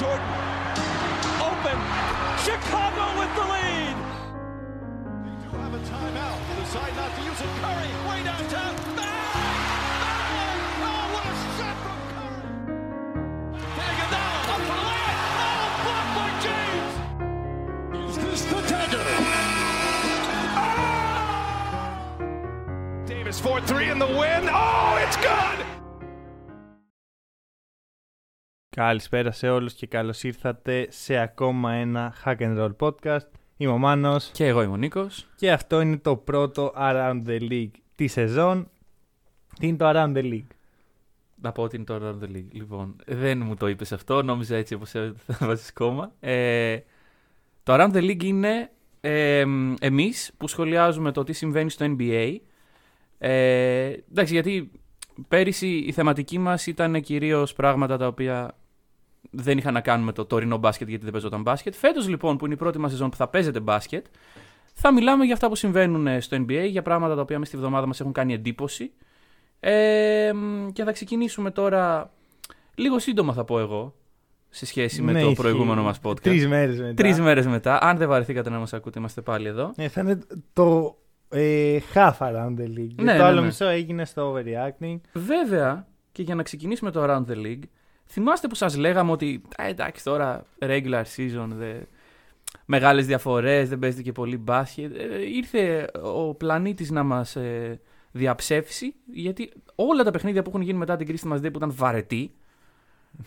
Jordan. Open. Chicago with the lead. They do have a timeout. They decide not to use it. Curry, way downtown. Bang! Bang! Oh, what a shot from Curry! Iguodala, up for the layup. Oh, blocked by James. Is this the dagger? Ah! Davis 4-3 in the win. Oh, it's good! Καλησπέρα σε όλους και καλώς ήρθατε σε ακόμα ένα Hack and Roll podcast. Είμαι ο Μάνος Και εγώ είμαι ο Νίκος. και αυτό είναι το πρώτο Around the League της σεζόν. Τι είναι το Around the League; Να πω ότι είναι το Around the League. Λοιπόν, δεν μου το είπες αυτό, νόμιζα έτσι όπως θα βάζεις κόμμα. Ε, το Around the League είναι ε, εμείς που σχολιάζουμε το τι συμβαίνει στο NBA. Ε, εντάξει, γιατί πέρυσι η θεματική μας ήταν κυρίως πράγματα τα οποία δεν είχαν να κάνουν με το τωρινό μπάσκετ γιατί δεν παίζονταν μπάσκετ. Φέτος λοιπόν που είναι η πρώτη μας σεζόν που θα παίζετε μπάσκετ, θα μιλάμε για αυτά που συμβαίνουν στο NBA, για πράγματα τα οποία μέσα στη βδομάδα μας έχουν κάνει εντύπωση. Ε, μ, και θα ξεκινήσουμε τώρα λίγο σύντομα θα πω εγώ σε σχέση με Ναι, το ισχύει. προηγούμενο μας podcast. Τρεις μέρες μετά. Τρεις μέρες μετά. Αν δεν βαρεθήκατε να μας ακούτε είμαστε πάλι εδώ. Ναι, θα είναι το ε, half Around the League. Ναι, το ναι, άλλο ναι. μισό έγινε στο Overreacting. Βέβαια και για να ξεκινήσουμε το Around the League θυμάστε που σας λέγαμε ότι «Α, εντάξει τώρα regular season δε... μεγάλες διαφορές δεν παίζεται και πολύ μπάσκετ Ε, ήρθε ο πλανήτης να μας ε, διαψεύσει γιατί όλα τα παιχνίδια που έχουν γίνει μετά την κρίση μας που ήταν βαρετή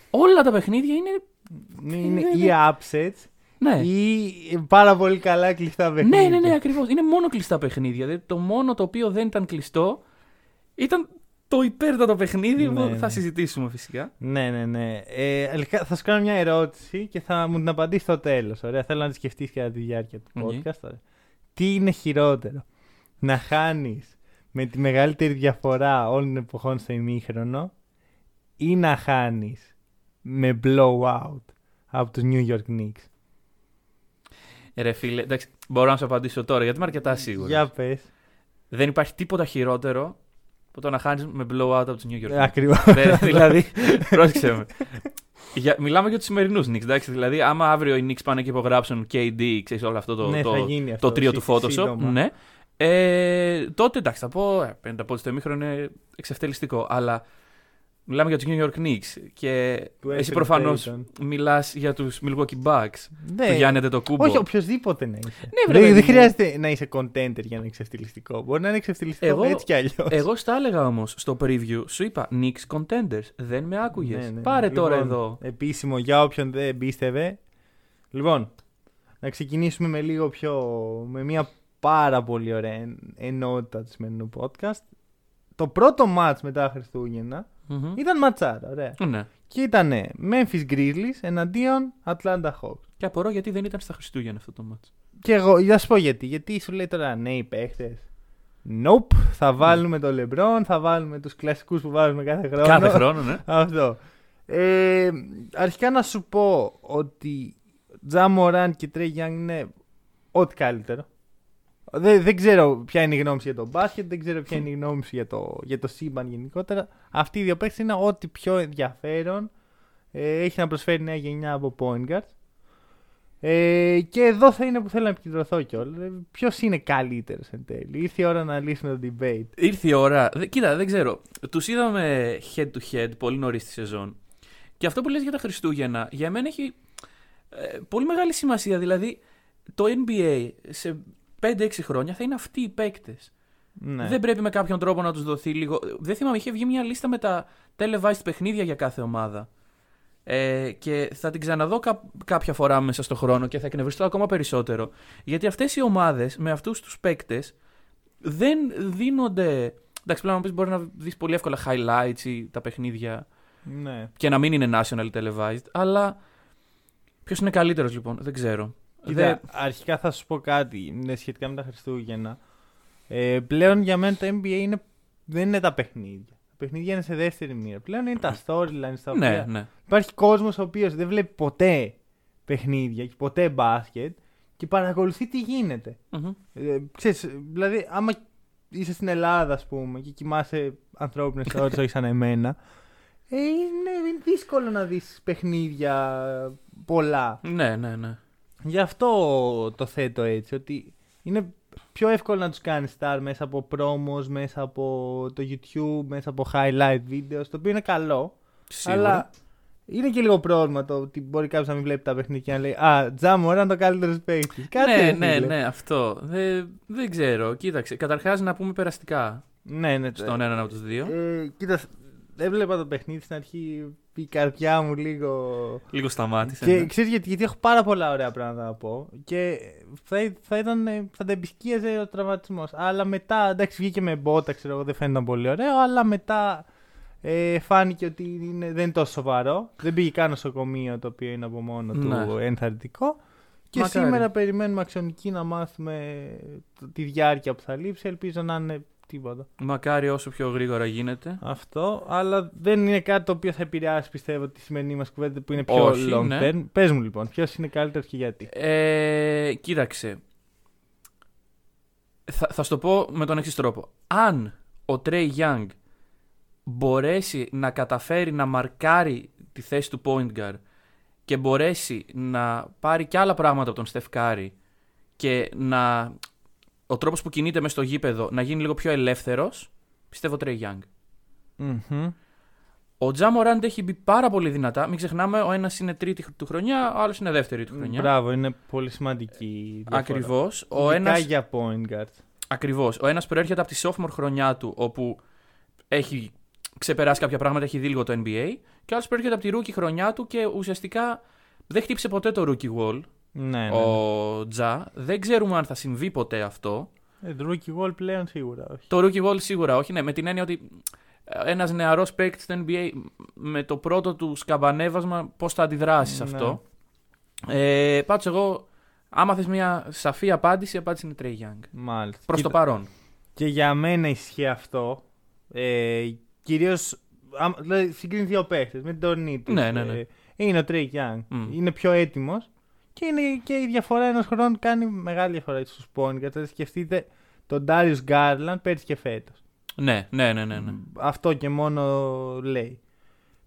όλα τα παιχνίδια είναι Είναι ναι, ή ναι. upsets ναι, ή πάρα πολύ καλά κλειστά παιχνίδια. ναι, ναι, ναι ακριβώς είναι μόνο κλειστά παιχνίδια δηλαδή, το μόνο το οποίο δεν ήταν κλειστό ήταν το υπέρτατο παιχνίδι Ναι, που ναι. θα συζητήσουμε φυσικά Ναι, ναι, ναι. Ε, αρχικά θα σου κάνω μια ερώτηση και θα μου την απαντήσεις στο τέλος. Ωραία, θέλω να τη σκεφτείς κατά τη διάρκεια του Οκ. podcast. Ωραία. Τι είναι χειρότερο, να χάνεις με τη μεγαλύτερη διαφορά όλων των εποχών στο ημίχρονο ή να χάνεις με blowout από τους New York Knicks; Ε, Ρε φίλε, εντάξει, μπορώ να σου απαντήσω τώρα γιατί είμαι αρκετά σίγουρος. Για πες. Δεν υπάρχει τίποτα χειρότερο από το να χάνεις με blowout από του New York Knicks. Ακριβώς. Ρε, δηλαδή, πρόσεξε με. Για, μιλάμε για τους σημερινούς Knicks, εντάξει. Δηλαδή, άμα αύριο οι Knicks πάνε και υπογράψουν KD, ξέρεις όλο αυτό το, ναι, το, θα γίνει αυτό. το τρίο του σύ- Photoshop. σύντομα. Ναι. Ε, τότε εντάξει, θα πω. Ε, 50 πόντου το ημίχρονο είναι εξευτελιστικό. Αλλά μιλάμε για τους New York Knicks και Του εσύ Anthony προφανώς Payton. μιλάς για τους Milwaukee Bucks. Ναι. Του Γιάννη το κούμπο. Όχι, οποιοδήποτε να είσαι. Ναι, βρε, δεν, παιδί δεν μου. χρειάζεται να είσαι contender για να είναι εξευτελιστικό. Μπορεί να είναι εξευτελιστικό Εγώ- έτσι κι αλλιώς. Εγώ στα έλεγα όμως στο preview, σου είπα Knicks contenders. Δεν με άκουγες. Ναι, ναι. Πάρε τώρα Λοιπόν, εδώ. Επίσημο για όποιον δεν πίστευε. Λοιπόν, να ξεκινήσουμε με λίγο πιο. με μια πάρα πολύ ωραία εν- ενότητα του σημερινού podcast. Το πρώτο match μετά τα Χριστούγεννα Μμμ. ήταν ματσάρα, ωραία. Ναι. Και ήταν Memphis Grizzlies εναντίον Atlanta Hawks. Και απορώ γιατί δεν ήταν στα Χριστούγεννα αυτό το μάτς. Και εγώ, θα σου πω γιατί. Γιατί σου λέει τώρα νέοι παίχτες. Nope, θα βάλουμε τον LeBron, θα βάλουμε τους κλασικούς που βάζουμε κάθε χρόνο. Κάθε χρόνο, ναι. Αυτό. Ε, αρχικά να σου πω ότι Τζα Μωράν και Τρέι Γιάνγκ είναι ό,τι καλύτερο. Δεν, δεν ξέρω ποια είναι η γνώμη σου για το μπάσκετ, δεν ξέρω ποια είναι η γνώμη σου για το, για το σύμπαν γενικότερα. Αυτοί οι δύο παίκτες είναι ό,τι πιο ενδιαφέρον ε, έχει να προσφέρει η νέα γενιά από point guards. Ε, και εδώ θα είναι που θέλω να επικεντρωθώ κιόλας. Ποιος είναι καλύτερος εν τέλει. Ήρθε η ώρα να λύσουμε το debate. Ήρθε η ώρα. Δε- Κοίτα, δεν ξέρω. Τους είδαμε head to head πολύ νωρίς στη σεζόν. Και αυτό που λες για τα Χριστούγεννα, για μένα έχει ε, πολύ μεγάλη σημασία. Δηλαδή, το NBA σε 5-6 χρόνια θα είναι αυτοί οι παίκτες. Ναι. Δεν πρέπει με κάποιον τρόπο να τους δοθεί λίγο. Δεν θυμάμαι, είχε βγει μια λίστα με τα televised παιχνίδια για κάθε ομάδα. Ε, και θα την ξαναδώ κα- κάποια φορά μέσα στο χρόνο και θα εκνευριστώ ακόμα περισσότερο. Γιατί αυτές οι ομάδες με αυτούς τους παίκτες δεν δίνονται. Εντάξει, πλέον να πεις, μπορεί να δεις πολύ εύκολα highlights ή τα παιχνίδια ναι. και να μην είναι national televised. Αλλά ποιος είναι καλύτερος λοιπόν, δεν ξέρω. Κοίτα, Δεν- αρχικά θα σου πω κάτι ναι, σχετικά με τα Χριστούγεννα. Ε, πλέον για μένα το NBA είναι, δεν είναι τα παιχνίδια. Τα παιχνίδια είναι σε δεύτερη μοίρα. Πλέον είναι τα storylines στα Ναι, οποία ναι. υπάρχει κόσμος ο οποίος δεν βλέπει ποτέ παιχνίδια και ποτέ μπάσκετ και παρακολουθεί τι γίνεται. Μμμ. Ε, ξέρεις, δηλαδή, άμα είσαι στην Ελλάδα, ας πούμε, και κοιμάσαι ανθρώπινες ώρες, όχι σαν εμένα, Ε, είναι, είναι δύσκολο να δεις παιχνίδια πολλά. Ναι, ναι, ναι. Γι' αυτό το θέτω έτσι, ότι είναι πιο εύκολο να τους κάνεις star μέσα από promos, μέσα από το YouTube, μέσα από highlight videos, το οποίο είναι καλό. Σίγουρα. Αλλά είναι και λίγο πρόβλημα το ότι μπορεί κάποιος να μην βλέπει τα παιχνίδια και να λέει Α, Τζάμο, είναι το καλύτερο παίκτη. ναι, ναι, ναι, αυτό. Δεν, δεν ξέρω. Κοίταξε. Καταρχάς να πούμε περαστικά ναι, ναι, στον έναν από τους δύο. Ε, κοίτας, έβλεπα το παιχνίδι στην αρχή. Η καρδιά μου λίγο. Λίγο σταμάτησε. Και ναι. ξέρεις γιατί, γιατί έχω πάρα πολλά ωραία πράγματα να πω. Και θα, θα, ήταν, θα τα επισκίαζε ο τραυματισμός. Αλλά μετά, εντάξει, βγήκε με μπότα, ξέρω εγώ, δεν φαίνονταν πολύ ωραίο. Αλλά μετά ε, φάνηκε ότι είναι, δεν είναι τόσο σοβαρό. Δεν πήγε καν νοσοκομείο το οποίο είναι από μόνο του Ναι. ενθαρρυντικό. Και Μακάρι. σήμερα περιμένουμε αξιονική να μάθουμε τη διάρκεια που θα λείψει. Ελπίζω να είναι τίποτα. Μακάρι όσο πιο γρήγορα γίνεται. Αυτό, αλλά δεν είναι κάτι το οποίο θα επηρεάσει πιστεύω τη σημερινή μας κουβέντα που είναι πιο Όχι, long ναι. term. Πες μου λοιπόν, ποιος είναι καλύτερος και γιατί. Ε, κοίταξε. Θα, θα σου το πω με τον εξής τρόπο. Αν ο Τρέι Young μπορέσει να καταφέρει να μαρκάρει τη θέση του point guard και μπορέσει να πάρει και άλλα πράγματα από τον Steph Curry και να ο τρόπος που κινείται μέσα στο γήπεδο να γίνει λίγο πιο ελεύθερος, πιστεύω Τρέι Young. Μμμ. Ο Τζα Μοράντ έχει μπει πάρα πολύ δυνατά. Μην ξεχνάμε, ο ένας είναι τρίτη του χρονιά, ο άλλος είναι δεύτερη του χρονιά. Μπράβο, είναι πολύ σημαντική η διαφορά. Ακριβώς. Ο Ειδικά ένας, για point guard. ακριβώς. Ο ένας προέρχεται από τη sophomore χρονιά του, όπου έχει ξεπεράσει κάποια πράγματα, έχει δει λίγο το NBA. Και ο άλλος προέρχεται από τη rookie χρονιά του και ουσιαστικά δεν χτύπησε ποτέ το rookie wall Ναι, ναι. ο Τζα. Δεν ξέρουμε αν θα συμβεί ποτέ αυτό. Ε, το rookie wall πλέον σίγουρα όχι. Το rookie wall σίγουρα όχι, ναι, με την έννοια ότι ένας νεαρός παίκτης στο NBA με το πρώτο του σκαμπανέβασμα, πώς θα αντιδράσει σε Ναι. αυτό. Ε, Πάντως, εγώ, άμα θες μια σαφή απάντηση, η απάντηση είναι Trey Young. Μάλιστα. Προς το Κοίτα, παρόν. Και για μένα ισχύει αυτό. Ε, Κυρίως. Δηλαδή, συγκρίνεις δύο παίχτε με τον Νίτ. Ναι, ναι, ναι. είναι ο Trey Young. Μμ. Είναι πιο έτοιμος. Και είναι και η διαφορά ενός χρόνου κάνει μεγάλη διαφορά στους point guards. Δηλαδή, σκεφτείτε τον Darius Garland πέρσι και φέτος. Ναι, ναι, ναι, ναι. ναι. Αυτό και μόνο λέει.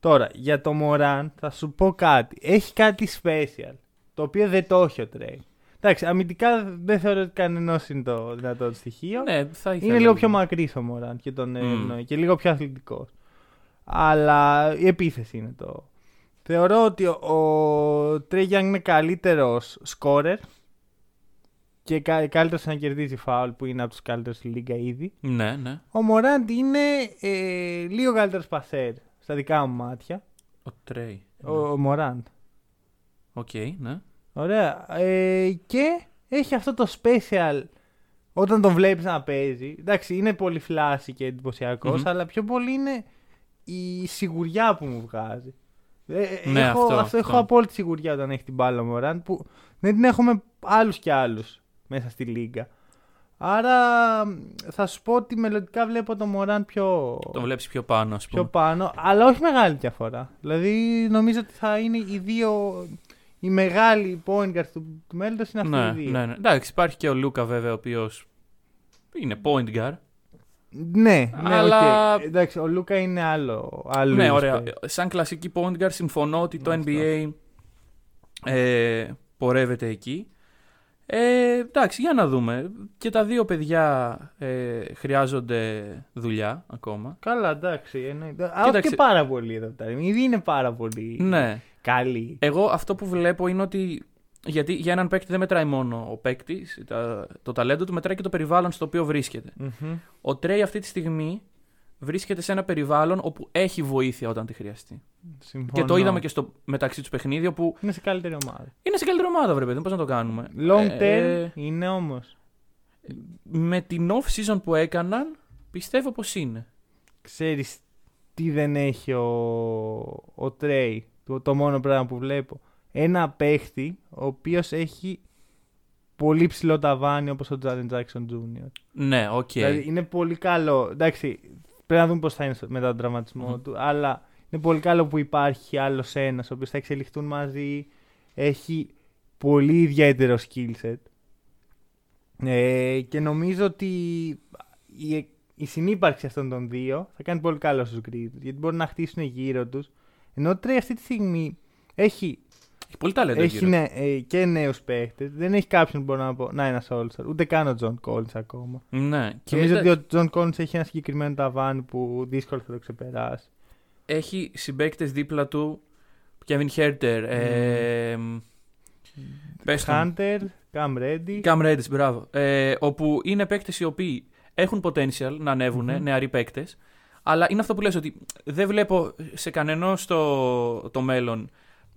Τώρα, για το Μωράν θα σου πω κάτι. Έχει κάτι special. Το οποίο δεν το έχει ο Τρέι. Εντάξει, αμυντικά δεν θεωρώ ότι κανένας είναι το δυνατό του στοιχείο. ναι θα ήθελα είναι λίγο πιο μακρύ ο Μωράν και, τον, ε, Μμ. εννοεί, και λίγο πιο αθλητικός. Αλλά η επίθεση είναι το. Θεωρώ ότι ο, ο Τρέι Γιάνγκ είναι καλύτερος σκόρερ και κα, καλύτερος να κερδίζει φάουλ που είναι από τους καλύτερους στη Λίγκα ήδη. Ναι, ναι. Ο Μωράντ είναι ε, λίγο καλύτερος πασέρ στα δικά μου μάτια. Ο Trey. Ο, ο Μωράντ. Οκ, ναι. Ωραία. Ε, και έχει αυτό το special όταν τον βλέπεις να παίζει. Εντάξει, είναι πολύ flashy και εντυπωσιακός, Μμμ. αλλά πιο πολύ είναι η σιγουριά που μου βγάζει. Ε, ε, Ναι, έχω, αυτό, αυτό, έχω αυτό. απόλυτη σιγουριά όταν έχει την μπάλα ο Μωράντ που δεν την έχουμε άλλους κι άλλους μέσα στη λίγα. Άρα θα σου πω ότι μελλοντικά βλέπω τον Μωράν πιο, Τον βλέπεις πιο πάνω, ας πούμε. πιο πάνω, αλλά όχι μεγάλη διαφορά. Δηλαδή νομίζω ότι θα είναι οι δύο. Οι μεγάλοι point guards του, του μέλλοντος είναι αυτοί ναι, οι δύο. ναι, ναι. Εντάξει, υπάρχει και ο Λούκα βέβαια, ο οποίος είναι point guard. Ναι, ναι, Αλλά- οκ. Εντάξει, ο Λούκα είναι άλλο. άλλο Ναι, είδους ωραία. παίκτη. Σαν κλασική point guard συμφωνώ ότι το Αυτό. NBA ε, πορεύεται εκεί. Ε, εντάξει, για να δούμε. Και τα δύο παιδιά ε, χρειάζονται δουλειά ακόμα. Καλά, εντάξει. εννοείται. Α, όχι Κοίταξε. και πάρα πολύ εδώ πέρα. Ήδη είναι πάρα πολύ Ναι. καλή. Εγώ αυτό που βλέπω είναι ότι. Γιατί για έναν παίκτη δεν μετράει μόνο ο παίκτη, το ταλέντο του, μετράει και το περιβάλλον στο οποίο βρίσκεται. Μμμ. Ο Τρέι αυτή τη στιγμή βρίσκεται σε ένα περιβάλλον όπου έχει βοήθεια όταν τη χρειαστεί. Συμφωνώ. Και το είδαμε και στο μεταξύ τους παιχνίδι, όπου Είναι σε καλύτερη ομάδα. είναι σε καλύτερη ομάδα, βρε παιδί, πώς να το κάνουμε; Long term Ε, είναι όμως. με την off season που έκαναν, πιστεύω πως είναι. Ξέρεις τι δεν έχει ο, ο Τρέι, το, το μόνο πράγμα που βλέπω. Ένα παίχτη ο οποίος έχει πολύ ψηλό ταβάνι όπως ο Τζάρεν Τζάξον Jr. Ναι, οκ. Δηλαδή είναι πολύ καλό. Εντάξει, πρέπει να δούμε πώς θα είναι στο- μετά τον τραυματισμό Μμμ. του. Αλλά είναι πολύ καλό που υπάρχει άλλος ένας ο οποίος θα εξελιχθούν μαζί. Έχει πολύ ιδιαίτερο skill set. Ε, και νομίζω ότι η, η συνύπαρξη αυτών των δύο θα κάνει πολύ καλό στους Grizzlies. Γιατί μπορούν να χτίσουν γύρω τους. Ενώ ο Τρέι αυτή τη στιγμή έχει, Έχει πολύ ταλέντο έχει γύρω. ναι, ε, και νέου παίχτε. Δεν έχει κάποιον που μπορεί να πω να είναι ένας All-Star. Ούτε καν ο John Collins ακόμα. Ναι. Και Νομίζω εντά- ότι ο John Collins έχει ένα συγκεκριμένο ταβάνι που δύσκολα θα το ξεπεράσει. έχει συμπαίκτες δίπλα του. Kevin Herter. Ε, πες τον. Hunter, Cam Reddy. Cam Reddish, μπράβο. Ε, όπου είναι παίκτες οι οποίοι έχουν potential να ανεβουν Μμμ. νεαροί παίκτες. Αλλά είναι αυτό που λες ότι δεν βλέπω σε κανένα το, το μέλλον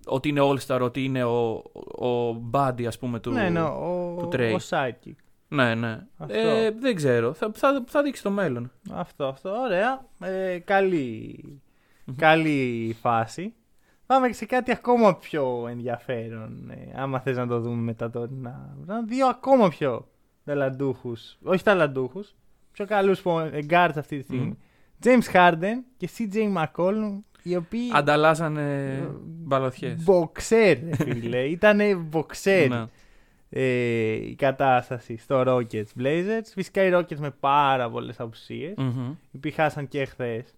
ότι είναι All-Star, ότι είναι ο, ο Buddy, ας πούμε, του... ναι, ναι, ο, του Trey. ο sidekick. Ναι, ναι. Αυτό. Ε, δεν ξέρω. Θα, θα, θα δείξει το μέλλον. Αυτό, αυτό, ωραία. Ε, καλή, Μμμ. καλή φάση. Πάμε και σε κάτι ακόμα πιο ενδιαφέρον. Ε, άμα θες να το δούμε μετά το να... Δύο ακόμα πιο ταλαντούχους, όχι ταλαντούχους, πιο καλούς guards αυτή τη στιγμή. James Harden και CJ McCollum, οι οποίοι Ανταλλάσσανε μπαλωθιές. μποξέρ, ρε φίλε. Ήτανε μποξέρ Ναι. ε, η κατάσταση στο Rockets Blazers. Φυσικά οι Rockets με πάρα πολλές απουσίες. Μμμ. οι οποίοι χάσαν και χθες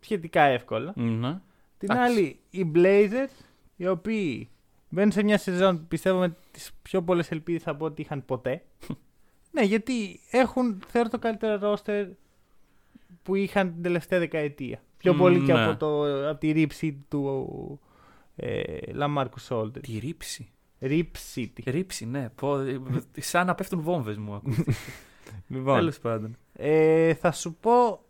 σχετικά εύκολα. Ναι. Την Εντάξει. άλλη, οι Blazers, οι οποίοι μπαίνουν σε μια σεζόν, πιστεύω με τις πιο πολλές ελπίδες από ό,τι είχαν ποτέ. ναι, γιατί έχουν, θεωρώ, το καλύτερο roster που είχαν την τελευταία δεκαετία. Πιο Μ, πολύ και ναι. από, το, από τη Rip City του ε, LaMarcus Aldridge. Της Rip City. Rip City. Rip City, ναι. Πω, ε, σαν να πέφτουν βόμβες μου. ακούστηκε. λοιπόν, Τέλος πάντων. ε, θα σου πω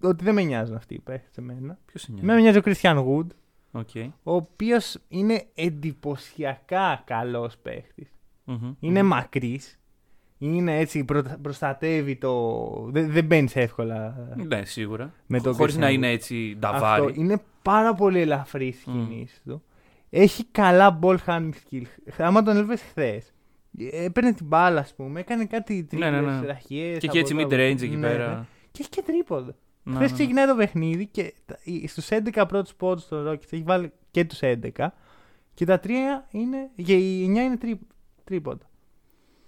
ότι δεν με νοιάζουν αυτοί οι παίχτες εμένα. Ποιος Με είναι. νοιάζει ο Christian Wood. Οκ. ο οποίος είναι εντυπωσιακά καλός παίχτης. Μμμ. Είναι μακρύς, Είναι έτσι, προ- προστατεύει το. Δεν, δεν μπαίνεις εύκολα Ναι, σίγουρα. με το Χωρίς Christian να Wood. είναι έτσι Αυτό ντουβάρι. είναι πάρα πολύ ελαφρύς στις Μμ. κινήσεις του. Έχει καλά ball handling skill. Άμα τον έλβε χθες, έπαιρνε την μπάλα, ας πούμε, έκανε κάτι τρίπλε, Ναι, ναι, ναι. ραχιές Και από έχει έτσι εδώ, mid-range από- εκεί ναι, πέρα. ναι. Και έχει και τρίποδο. Ναι, Χθες ναι, ναι. ξεκινάει το παιχνίδι και στους 11 πρώτους πόντους των Rockets έχει βάλει και τους 11 και τα 3 είναι. και οι 9 είναι τρί, τρίποντα.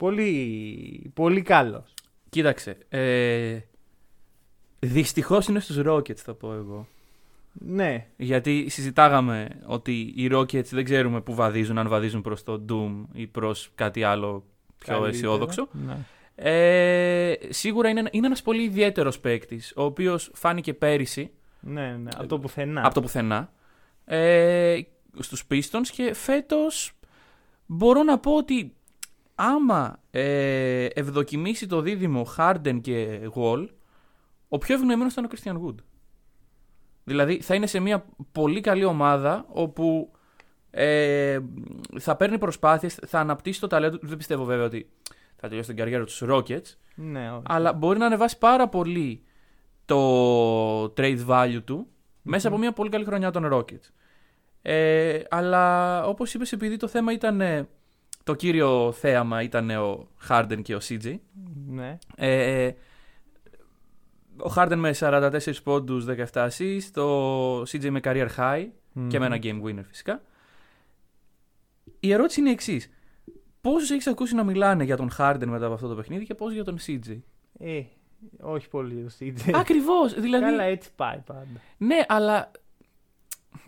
Πολύ, πολύ καλός. Κοίταξε. Ε, Δυστυχώς είναι στους Rockets, θα πω εγώ. Ναι, Γιατί συζητάγαμε ότι οι Rockets δεν ξέρουμε πού βαδίζουν, αν βαδίζουν προς το Doom ή προς κάτι άλλο πιο καλύτερα. αισιόδοξο. Ναι. Ε, σίγουρα είναι, είναι ένας πολύ ιδιαίτερος παίκτης, ο οποίος φάνηκε πέρυσι ναι, ναι, από το πουθενά. από το πουθενά ε, στους Pistons και φέτος μπορώ να πω ότι άμα ε, ευδοκιμήσει το δίδυμο Harden και Wall ο πιο ευνοημένος ήταν ο Christian Wood. Δηλαδή θα είναι σε μια πολύ καλή ομάδα όπου ε, θα παίρνει προσπάθειες, θα αναπτύσσει το ταλέντο του. Δεν πιστεύω βέβαια ότι θα τελειώσει την καριέρα του στους Rockets, Ναι, όχι. αλλά μπορεί να ανεβάσει πάρα πολύ το trade value του μέσα από μια πολύ καλή χρονιά των Rockets. Ε, αλλά όπως είπες επειδή το θέμα ήταν ε, το κύριο θέαμα ήταν ο Harden και ο CJ ναι. ε, ο Harden με 44 πόντους 17 assists το CJ με career high και με ένα game winner φυσικά η ερώτηση είναι η εξής. Πόσους έχεις ακούσει να μιλάνε για τον Harden μετά από αυτό το παιχνίδι και πώς για τον CJ Ε, όχι πολύ για το CJ. Ακριβώς, δηλαδή Καλά, έτσι πάει πάντα. Ναι, αλλά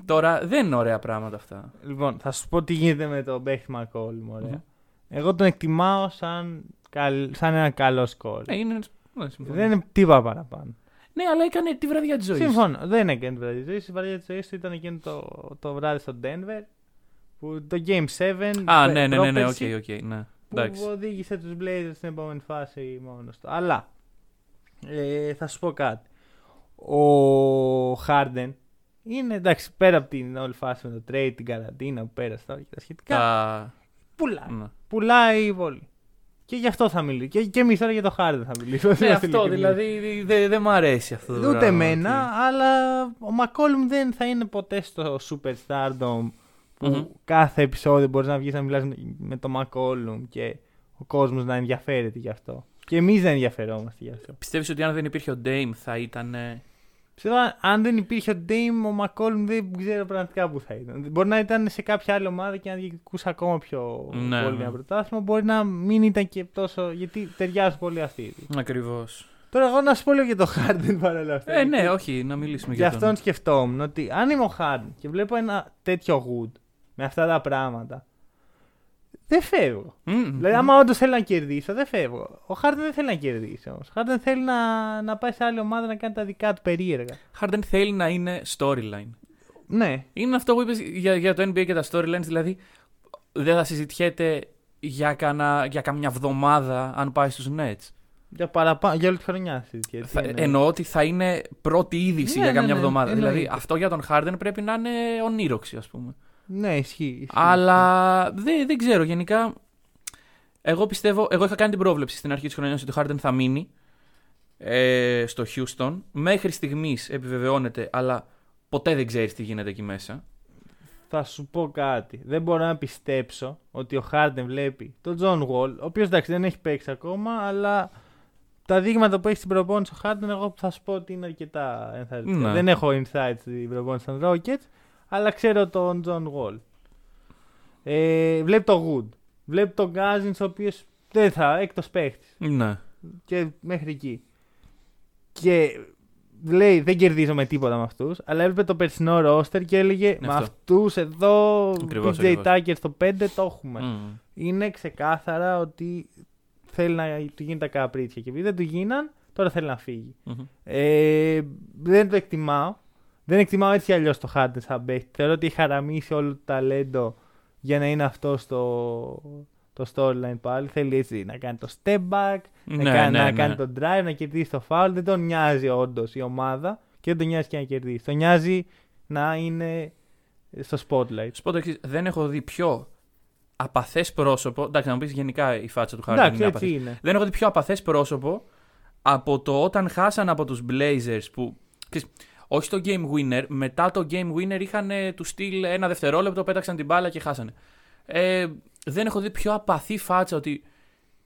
τώρα δεν είναι ωραία πράγματα αυτά. Λοιπόν, θα σου πω τι γίνεται με τον παίχτη McCollum, ωραία. Μμμ. Εγώ τον εκτιμάω σαν, καλ- σαν ένα καλό σκόρερ. Ναι, είναι... ναι, συμφωνώ. Δεν είναι τίποτα παραπάνω. Ναι, αλλά έκανε τη βραδιά της ζωής. Συμφωνώ. Δεν έκανε τη βραδιά της ζωής. Η βραδιά της ζωής του ήταν εκείνο το, το βράδυ στο Denver. Που το Game 7. Α, ναι, ναι, ναι, ναι, οκ, πρόπερση, οκ, ναι. Που Εντάξει. οδήγησε τους Blazers στην επόμενη φάση μόνος του. Αλλά ε, θα σου πω κάτι. Ο Harden είναι εντάξει πέρα από την όλη φάση με το trade, την καραντίνα που πέρασε τώρα και τα σχετικά. Τα... Πουλάει. Ναι. Πουλάει πολύ. Και γι' αυτό θα μιλήσω. Και, και εμείς τώρα για το Harden θα μιλήσουμε. Ναι, αυτό δηλαδή δεν δεν μ' αρέσει αυτό. το Ούτε πράγμα, εμένα, ότι- αλλά ο McCollum δεν θα είναι ποτέ στο superstardom που Μμμ. κάθε επεισόδιο μπορείς να βγεις να μιλάς με- με τον McCollum και ο κόσμος να ενδιαφέρεται γι' αυτό. Και εμείς δεν ενδιαφερόμαστε γι' αυτό. Πιστεύεις ότι αν δεν υπήρχε ο Dame θα ήταν. Ε, Πιστεύω αν- αν δεν υπήρχε ο Dame, ο McCollum δεν ξέρω πραγματικά που θα ήταν. Μπορεί να ήταν σε κάποια άλλη ομάδα και να διεκδικούσε ακόμα πιο Ναι, πολύ ναι. ένα πρωτάθλημα. Μπορεί να μην ήταν και τόσο. γιατί ταιριάζουν πολύ αυτοί. οι δύο. Ακριβώς. Τώρα, εγώ να σου πω λίγο για το Harden παρόλα αυτά. Ε, ναι, όχι, να μιλήσουμε Για για αυτόν τον. σκεφτόμουν ότι αν είμαι ο Harden και βλέπω ένα τέτοιο good με αυτά τα πράγματα, δεν φεύγω. Μμμ. Δηλαδή, άμα όντως θέλω να κερδίσω, δεν φεύγω. Ο Harden δεν θέλει να κερδίσει όμως. Ο Harden θέλει να, να πάει σε άλλη ομάδα να κάνει τα δικά του περίεργα. Harden θέλει να είναι storyline. Ναι, Είναι αυτό που είπες για, για το NBA και τα storylines, δηλαδή δεν θα συζητιέται για, κανα, για καμιά εβδομάδα αν πάει στους Nets. για, παραπάνω, για όλη τη χρονιά συζητιέται. Θα, Τι εννοείς. εννοώ ότι θα είναι πρώτη είδηση Ναι, για ναι, καμιά ναι, εβδομάδα. εννοείται. Δηλαδή αυτό για τον Harden πρέπει να είναι ονείροξη, ας πούμε. Ναι, ισχύει. ισχύει. Αλλά δεν, δεν ξέρω. Γενικά, εγώ πιστεύω, εγώ είχα κάνει την πρόβλεψη στην αρχή της χρονιάς ότι ο Harden θα μείνει ε, στο Houston. Μέχρι στιγμής επιβεβαιώνεται, αλλά ποτέ δεν ξέρεις τι γίνεται εκεί μέσα. Θα σου πω κάτι. Δεν μπορώ να πιστέψω ότι ο Harden βλέπει τον John Wall, ο οποίος εντάξει δεν έχει παίξει ακόμα, αλλά τα δείγματα που έχει στην προπόνηση ο Harden, εγώ θα σου πω ότι είναι αρκετά ενθαρρυντικά. Ναι. Δεν έχω insights στην προπόνηση των Rockets, αλλά ξέρω τον John Wall. Ε, βλέπει τον Wood. Βλέπει τον Cousins, ο οποίος δεν θα, έκτος παίχτης. Ναι. Και μέχρι εκεί. Και λέει δεν κερδίζω με τίποτα με αυτούς, αλλά έβλεπε το περσινό ρόστερ και έλεγε με αυτό. αυτούς εδώ, Ακριβώς, PJ ακριβώς. Tucker στο 5 το έχουμε. Μμ. Είναι ξεκάθαρα ότι θέλει να του γίνει τα καπρίτσια και επειδή δεν του γίναν, τώρα θέλει να φύγει. Μμμ. Ε, δεν το εκτιμάω. Δεν εκτιμάω έτσι αλλιώς το Harden σαν παίχτη. Θεωρώ ότι έχει χαραμίσει όλο το ταλέντο για να είναι αυτό στο, το storyline πάλι. Θέλει έτσι να κάνει το step back, να, Ναι, κάνει, ναι, να ναι. κάνει το drive, να κερδίσει το foul. Δεν τον νοιάζει όντως η ομάδα και δεν τον νοιάζει και να κερδίσει. Τον νοιάζει να είναι στο spotlight. Σου πω το εξής, δεν έχω δει πιο απαθές πρόσωπο. Εντάξει, να μου πεις γενικά η φάτσα του Harden Εντάξει, είναι έτσι απαθής. είναι. Δεν έχω δει πιο απαθές πρόσωπο από το όταν χάσαν από τους Blazers που. ξέρεις, όχι στο game winner, μετά το game winner είχαν ε, του στυλ ένα δευτερόλεπτο, πέταξαν την μπάλα και χάσανε. Ε, δεν έχω δει πιο απαθή φάτσα ότι.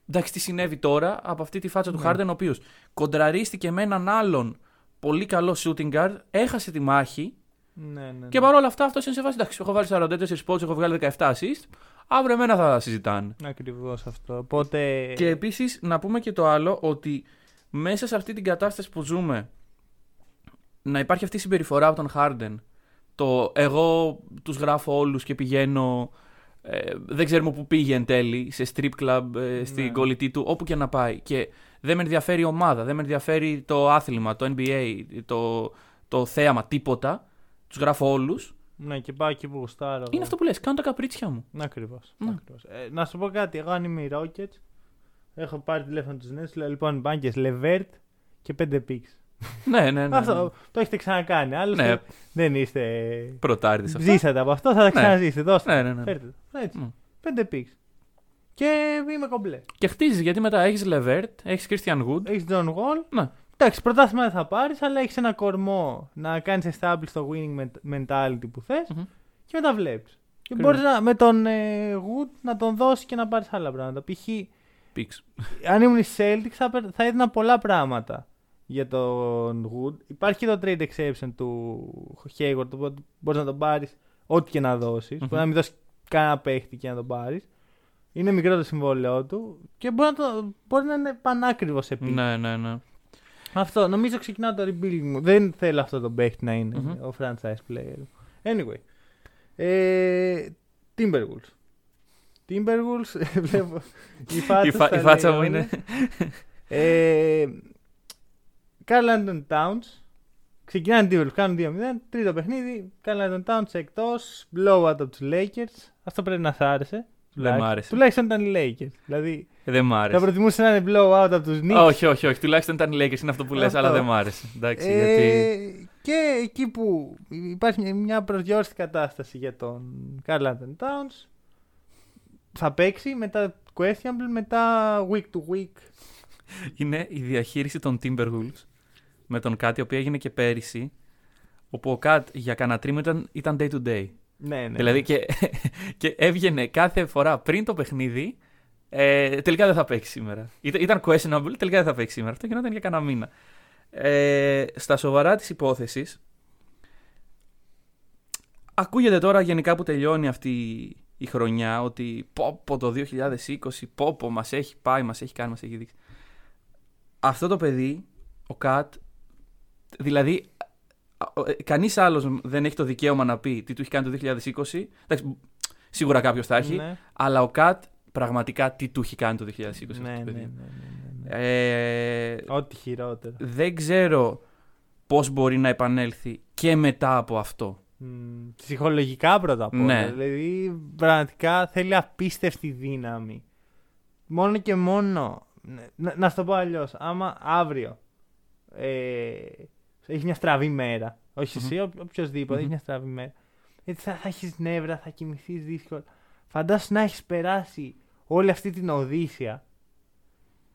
Εντάξει, τι συνέβη τώρα από αυτή τη φάτσα του Ναι. Harden, ο οποίος κοντραρίστηκε με έναν άλλον πολύ καλό shooting guard, έχασε τη μάχη Ναι, ναι, ναι. και παρόλα αυτά αυτός είναι σε φάση. Εντάξει, έχω βάλει 44 πόντους, έχω βγάλει 17 assist. Αύριο εμένα θα συζητάνε. Ακριβώς αυτό. Οπότε. Και επίσης να πούμε και το άλλο ότι μέσα σε αυτή την κατάσταση που ζούμε να υπάρχει αυτή η συμπεριφορά από τον Harden. Το εγώ τους γράφω όλους και πηγαίνω. Ε, δεν ξέρουμε πού πήγε εν τέλει, σε strip club, ε, στην Ναι. κολλητή του, όπου και να πάει. Και δεν με ενδιαφέρει η ομάδα, δεν με ενδιαφέρει το άθλημα, το NBA, το, το θέαμα, τίποτα. Τους γράφω όλους. Ναι, και πάω εκεί που γουστάρω. Είναι αυτό που λες, κάνω τα καπρίτσια μου. Ακριβώς. Ναι. Ε, να σου πω κάτι. Εγώ αν είμαι οι Rockets, έχω πάρει τηλέφωνο του νέου. Λέω λοιπόν μπάνκε Levert και 5 picks. Ναι, ναι, ναι. Αυτό το έχετε ξανακάνει. Άλλωστε Ναι. δεν είστε. Πρωτάρδης αυτό. Ζήσατε από αυτό, θα τα ξαναζήσετε. Δώστε. Ναι, ναι, ναι. Φέρτε το. Έτσι. Μμ. 5 picks. Και είμαι κομπλέ. Και χτίζεις γιατί μετά έχεις Λεβέρτ, έχεις Christian Wood. Έχεις John Wall. Ναι. Εντάξει, πρωτάθλημα δεν θα πάρεις, αλλά έχεις ένα κορμό να κάνεις establish το winning men- mentality που θες Μμμ. και μετά βλέπεις. Και Ακριβώς. μπορείς με τον ε, Wood να τον δώσεις και να πάρεις άλλα πράγματα. Π.χ. Picks. αν ήμουν οι Celtics θα, πε- θα έδινα πολλά πράγματα για τον Wood. Υπάρχει και το trade exception του Hayward, οπότε μπορείς να τον πάρεις ό,τι και να δώσεις. Μμμ. Μπορεί να μην δώσεις κανένα παίχτη και να τον πάρεις. Είναι μικρό το συμβόλαιό του και μπορεί να, το, μπορεί να είναι πανάκριβος σε pick. Ναι, ναι, ναι. Αυτό νομίζω ξεκινάω το rebuilding μου. Δεν θέλω αυτό το παίχτη να είναι Μμμ. ο franchise player. Anyway. Ε, Timberwolves. Timberwolves, βλέπω. Η φάτσα, Η, φα- στα η φάτσα λέει μου όλα. είναι. Ε, Carl Anton Towns. Ξεκινάνε Timberwolves, κάνουν 2-0. Τρίτο παιχνίδι. Carl Anton Towns εκτός. Blowout από του Lakers. Αυτό πρέπει να σ' άρεσε. Δεν μ' άρεσε. Τουλάχιστον ήταν οι Lakers. Δηλαδή Ε, Δεν μ' θα άρεσε. προτιμούσε να είναι blowout από του Knicks. Όχι, όχι, όχι. Τουλάχιστον ήταν οι Lakers, είναι αυτό που λες, Αυτό. αλλά δεν μ' άρεσε. Εντάξει, Ε, γιατί. Και εκεί που υπάρχει μια- μια προσδιορίστη κατάσταση για τον Carl Anthony Towns θα παίξει μετά questionable, μετά week to week. Είναι η διαχείριση των Timberwolves με τον Κάτι, η οποία έγινε και πέρυσι. Όπου ο Κατ για κανένα τρίμηνο ήταν, ήταν day to day. Ναι, ναι. Δηλαδή και, και έβγαινε κάθε φορά πριν το παιχνίδι. Ε, τελικά δεν θα παίξει σήμερα. Ήταν, ήταν questionable, τελικά δεν θα παίξει σήμερα. Αυτό γινόταν για κανένα μήνα. Ε, στα σοβαρά της υπόθεσης, ακούγεται τώρα γενικά που τελειώνει αυτή η χρονιά ότι πω, πω το 2020, πω, πω μας έχει πάει, μας έχει κάνει, μας έχει δείξει. Αυτό το παιδί ο Κατ. Δηλαδή, κανείς άλλος δεν έχει το δικαίωμα να πει τι του έχει κάνει το 2020. Εντάξει, σίγουρα κάποιος θα έχει. Ναι. Αλλά ο Κατ πραγματικά τι του έχει κάνει το 2020. αυτό το Ναι, ναι, παιδί. ναι, ναι, ναι, ναι. Ε, Ό,τι χειρότερο. δεν ξέρω πώς μπορεί να επανέλθει και μετά από αυτό. Μ, ψυχολογικά πρώτα απ' όλα. Ναι. Δηλαδή, πραγματικά θέλει απίστευτη δύναμη. Μόνο και μόνο. ναι, Να, να σου το πω αλλιώς. Άμα αύριο ε, έχεις μια στραβή μέρα. Όχι εσύ, ο- οποιοδήποτε, έχεις μια στραβή μέρα. Έτσι θα, θα έχεις νεύρα, θα κοιμηθείς δύσκολα. Φαντάσου να έχεις περάσει όλη αυτή την οδύσσια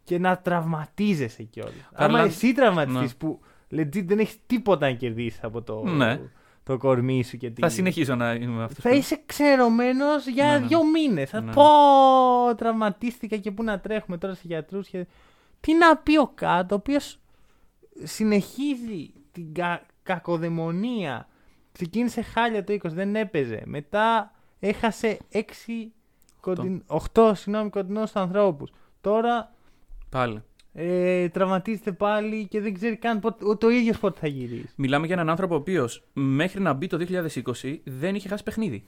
και να τραυματίζεσαι κιόλας. Καλά, Άμα εσύ τραυματιστείς ναι. που legit δεν έχεις τίποτα να κερδίσεις από το, Ναι. το κορμί σου και τη... Θα συνεχίσω να είμαι αυτός. Θα είσαι ξερωμένος για Ναι, ναι. δύο μήνες. Θα Ναι. πω τραυματίστηκα και πού να τρέχουμε τώρα σε γιατρούς. Και... Τι να πει ο Κάτ, ο οποίος συνεχίζει την κα... κακοδαιμονία. Ξεκίνησε χάλια το 20, δεν έπαιζε. Μετά έχασε 6 κοντιν... 8 συγγνώμη, κοντινούς ανθρώπους. Τώρα Πάλι. ε, τραυματίζεται πάλι και δεν ξέρει καν πότε, ούτε ο ίδιος πότε θα γυρίσει. Μιλάμε για έναν άνθρωπο ο οποίος μέχρι να μπει το 2020 δεν είχε χάσει παιχνίδι.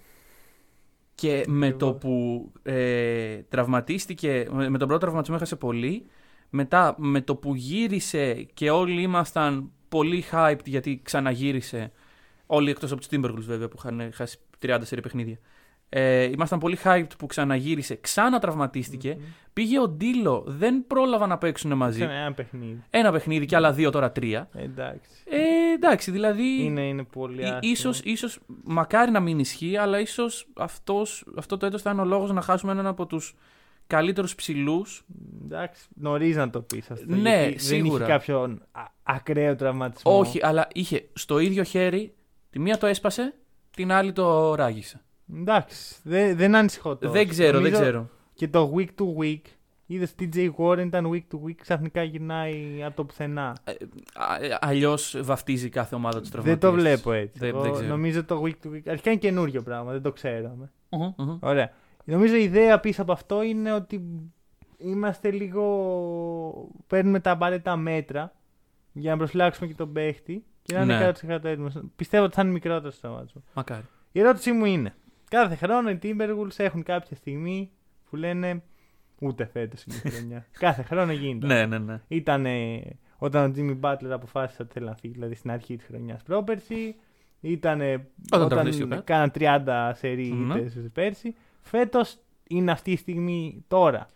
Και με το που ε, τραυματίστηκε, με με τον πρώτο τραυματισμό έχασε πολύ. Μετά με το που γύρισε και όλοι ήμασταν πολύ hyped γιατί ξαναγύρισε. Όλοι εκτός από τους Timberwolves βέβαια που είχαν χάσει 30 σερί παιχνίδια. Ε, ήμασταν πολύ hyped που ξαναγύρισε, ξανατραυματίστηκε. Πήγε ο Ντίλο, δεν πρόλαβαν να παίξουν μαζί. Ξέρετε, ένα παιχνίδι. Ένα παιχνίδι και άλλα δύο τώρα τρία. Ε, εντάξει. Ε, εντάξει, δηλαδή. Είναι, είναι πολύ Ί- άσχημο. ίσως, ίσως, μακάρι να μην ισχύει, αλλά ίσως αυτός, αυτό το έτος θα είναι ο λόγος να χάσουμε έναν από τους καλύτερους ψηλούς. Εντάξει, νωρίς να το πεις αυτό. Ναι, γιατί σίγουρα. Δεν είχε κάποιον α- ακραίο τραυματισμό. Όχι, αλλά είχε στο ίδιο χέρι, τη μία το έσπασε, την άλλη το ράγισε. Εντάξει, δεν, δεν ανησυχώ τόσο. δεν ξέρω, δεν Νομίζω ξέρω. Και το week to week. Είδες TJ Warren ήταν week to week, ξαφνικά γυρνάει από το πουθενά. Αλλιώς βαφτίζει κάθε ομάδα τους Δεν τραυματίες. το βλέπω έτσι. Δεν- Εγώ δεν ξέρω. νομίζω το week to week. Αρχικά είναι καινούριο πράγμα, δεν το ξέραμε. Μμμ, μμμ. Ωραία. Νομίζω η ιδέα πίσω από αυτό είναι ότι είμαστε λίγο. παίρνουμε τα απαραίτητα μέτρα για να προσφυλάξουμε και τον παίχτη και να είναι Ναι. 100% έτοιμο. Πιστεύω ότι θα είναι μικρότερο στο μάτσο. Μακάρι. Η ερώτησή μου είναι: Κάθε χρόνο οι Timberwolves έχουν κάποια στιγμή που λένε ούτε φέτος είναι η χρονιά. Κάθε χρόνο γίνεται. Ναι, ναι, ναι. Ήταν όταν ο Jimmy Butler αποφάσισε ότι θέλει να φύγει, δηλαδή στην αρχή της χρονιάς πρόπερση. Ήταν Όταν τραυματίστηκε ο Kat. κάναν 30 σερί Ναι. ήττες πέρσι. Φέτος είναι αυτή η στιγμή τώρα.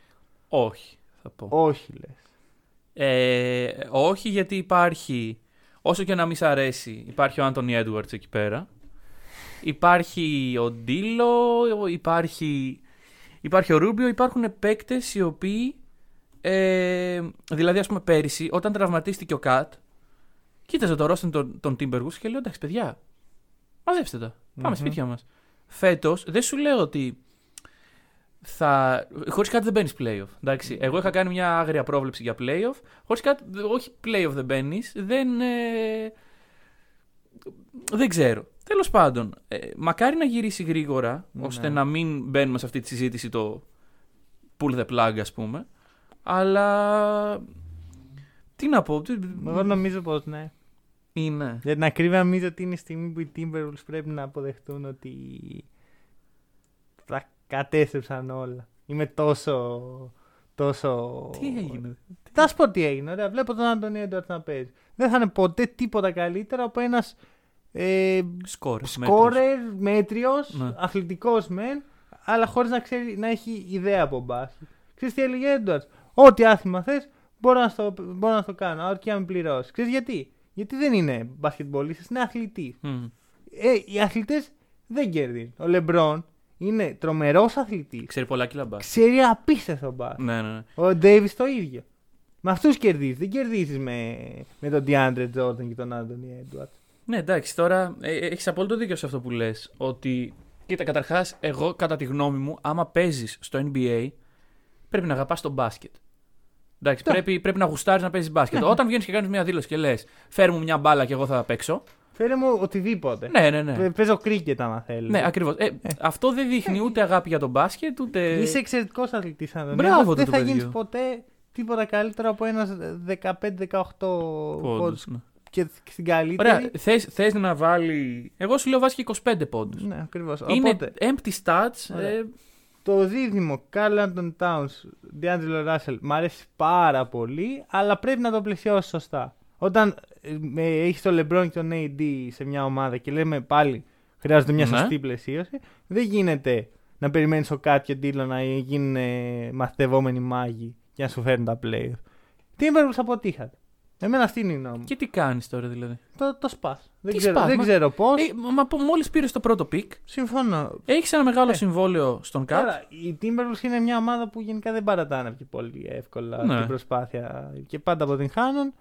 Όχι, θα πω. Όχι λες. Ε, όχι γιατί υπάρχει, όσο και να μην σ' αρέσει, υπάρχει ο Άντωνι Έντουαρτς εκεί πέρα. Υπάρχει ο Ντίλο, υπάρχει, υπάρχει ο Ρούμπιο, υπάρχουν παίκτες οι οποίοι. Ε, δηλαδή, ας πούμε, πέρυσι, όταν τραυματίστηκε ο Κατ, κοίταζε το ρόστεν των, των Timberwolves και λέω: Εντάξει, παιδιά, μαζέψτε τα. Πάμε Μμμ. σπίτια μας. Φέτος, δεν σου λέω ότι θα. Χωρίς κάτι δεν μπαίνεις playoff. Εντάξει. Εγώ είχα κάνει μια άγρια πρόβλεψη για playoff. Χωρίς κάτι. Όχι playoff δεν μπαίνεις. Δεν. ε, δεν ξέρω. Τέλος πάντων, ε, μακάρι να γυρίσει γρήγορα, Ναι. ώστε να μην μπαίνουμε σε αυτή τη συζήτηση το pull the plug, ας πούμε. Αλλά. Τι να πω. τι- Εγώ νομίζω πως ναι. Είναι. Για την ακρίβεια, νομίζω ότι είναι η στιγμή που οι Timberwolves πρέπει να αποδεχτούν ότι τα κατέστρεψαν όλα. Είμαι τόσο. τόσο... Τι έγινε; Θα σου πω τι έγινε. Ωραία, βλέπω τον Άντωνι Έντουαρτ να παίζει. Δεν θα είναι ποτέ τίποτα καλύτερο από ένας ε, Σκόρ. σκόρερ μέτριος, Ναι. αθλητικός μεν, αλλά χωρίς να, ξέρει, να έχει ιδέα από μπάσκετ. Ξέρεις τι έλεγε Έντουαρτ; Ό,τι άθλημα θες, μπορώ να στο, μπορώ να στο κάνω, αρκεί να με πληρώσεις. Ξέρεις γιατί; Γιατί δεν είναι μπασκετμπολίστα, είναι αθλητή. Ε, οι αθλητές δεν κερδίζουν. Ο Λεμπρόν είναι τρομερός αθλητής. Ξέρει πολλά κιλά μπάσκετ. Ξέρει απίστευτο μπάσκετ. Ναι, ναι, ναι. Ο Ντέιβις το ίδιο. Με αυτούς κερδίζεις. Δεν κερδίζεις με, με τον DeAndre Jordan και τον Άντωνι Έντουαρτ. Ναι, εντάξει, τώρα ε, έχεις απόλυτο δίκιο σε αυτό που λες. Ότι. Κοίτα, καταρχάς, εγώ κατά τη γνώμη μου, άμα παίζεις στο NBA, πρέπει να αγαπάς τον μπάσκετ. Εντάξει, Ναι. πρέπει, πρέπει να γουστάρεις να παίζεις μπάσκετ. Όταν βγαίνεις και κάνεις μια δήλωση και λες, φέρ μου μια μπάλα και εγώ θα παίξω. Φέρε μου οτιδήποτε. Ναι, ναι, ναι. Παι- Παίζω κρίκετ άμα θέλεις. Ναι, ακριβώς. Ε, αυτό δεν δείχνει ούτε αγάπη για τον μπάσκετ, ούτε. Είσαι εξαιρετικός αθλητής, Άντωνι. Μπράβο του Δεν το θα παιδιού. γίνεις ποτέ τίποτα καλύτερο από ένας 15-18 πόντους. Πόντους, ναι. Και στην καλύτερη. Ωραία, θες, θες να βάλει... Εγώ σου λέω βάζει και 25 πόντους. Ναι, ακριβώς. Είναι Οπότε, empty stats. Ωραία. ε, το δίδυμο Carl Anton Towns, D'Angelo Russell μ' αρέσει πάρα πολύ, αλλά πρέπει να το πλαισιώσεις σωστά. Όταν ε, έχεις το LeBron και τον AD σε μια ομάδα και λέμε πάλι χρειάζεται μια Ναι. σωστή πλαισίωση, δεν γίνεται να περιμένεις ο Κάτ και ο Ντίλο να γίνουν ε, μαθητευόμενοι μάγοι και να σου φέρουν τα playoff. Τι Timberwolves αποτύχατε. Εμένα αυτή είναι η γνώμη μου. Και τι κάνεις τώρα δηλαδή; Το, το σπάς. Δεν Τι ξέρω, σπάς, δεν μα- ξέρω πώς. Ε, μα μα μόλις πήρες το πρώτο pick, Συμφωνώ. έχεις ένα μεγάλο Ε. συμβόλαιο στον Cat. Τώρα, οι Timberwolves είναι μια ομάδα που γενικά δεν παρατάνε και πολύ εύκολα Ναι. την προσπάθεια και πάντα αποτυγχάνουν.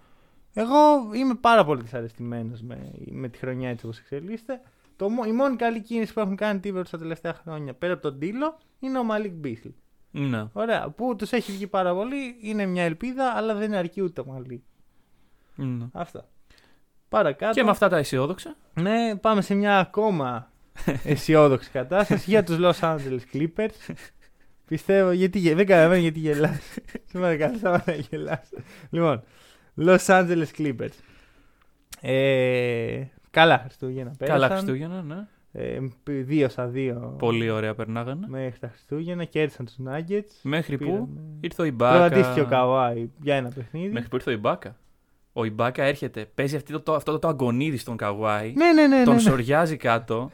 Εγώ είμαι πάρα πολύ δυσαρεστημένος με, με τη χρονιά έτσι όπως εξελίσσεται. Το, μο- η μόνη καλή κίνηση που έχουν κάνει οι Timberwolves τα τελευταία χρόνια πέρα από τον Τίλο είναι ο Malik Beasley. Ναι. Ωραία, που τους έχει βγει πάρα πολύ, είναι μια ελπίδα, αλλά δεν αρκεί ούτε ο Malik. ναι. Αυτά. Παρακάτω. Και με αυτά τα αισιόδοξα. Ναι, πάμε σε μια ακόμα αισιόδοξη κατάσταση για τους Los Angeles Clippers. Πιστεύω, γιατί γε- δεν καταλαβαίνω γιατί γελάς. Σε παρακαλώ, σταματά να γελάς. Λοιπόν, Los Angeles Clippers. Ε, καλά Χριστούγεννα πέρασαν. Καλά Χριστούγεννα, ναι. Ε, δύο στα δύο Πολύ ωραία περνάγανε. μέχρι τα Χριστούγεννα. Κέρδισαν τους Nuggets. Μέχρι που Πήρανε- ήρθε ο Ιμπάκα. Τραυματίστηκε ο Καουάι για ένα παιχνίδι. Μέχρι που ήρθε ο Ιμπάκα. Ο Ιμπάκα έρχεται, παίζει αυτή το, το, αυτό το, το αγωνίδι στον Καουάι. Ναι, ναι, ναι. τον ναι, ναι. σοριάζει κάτω.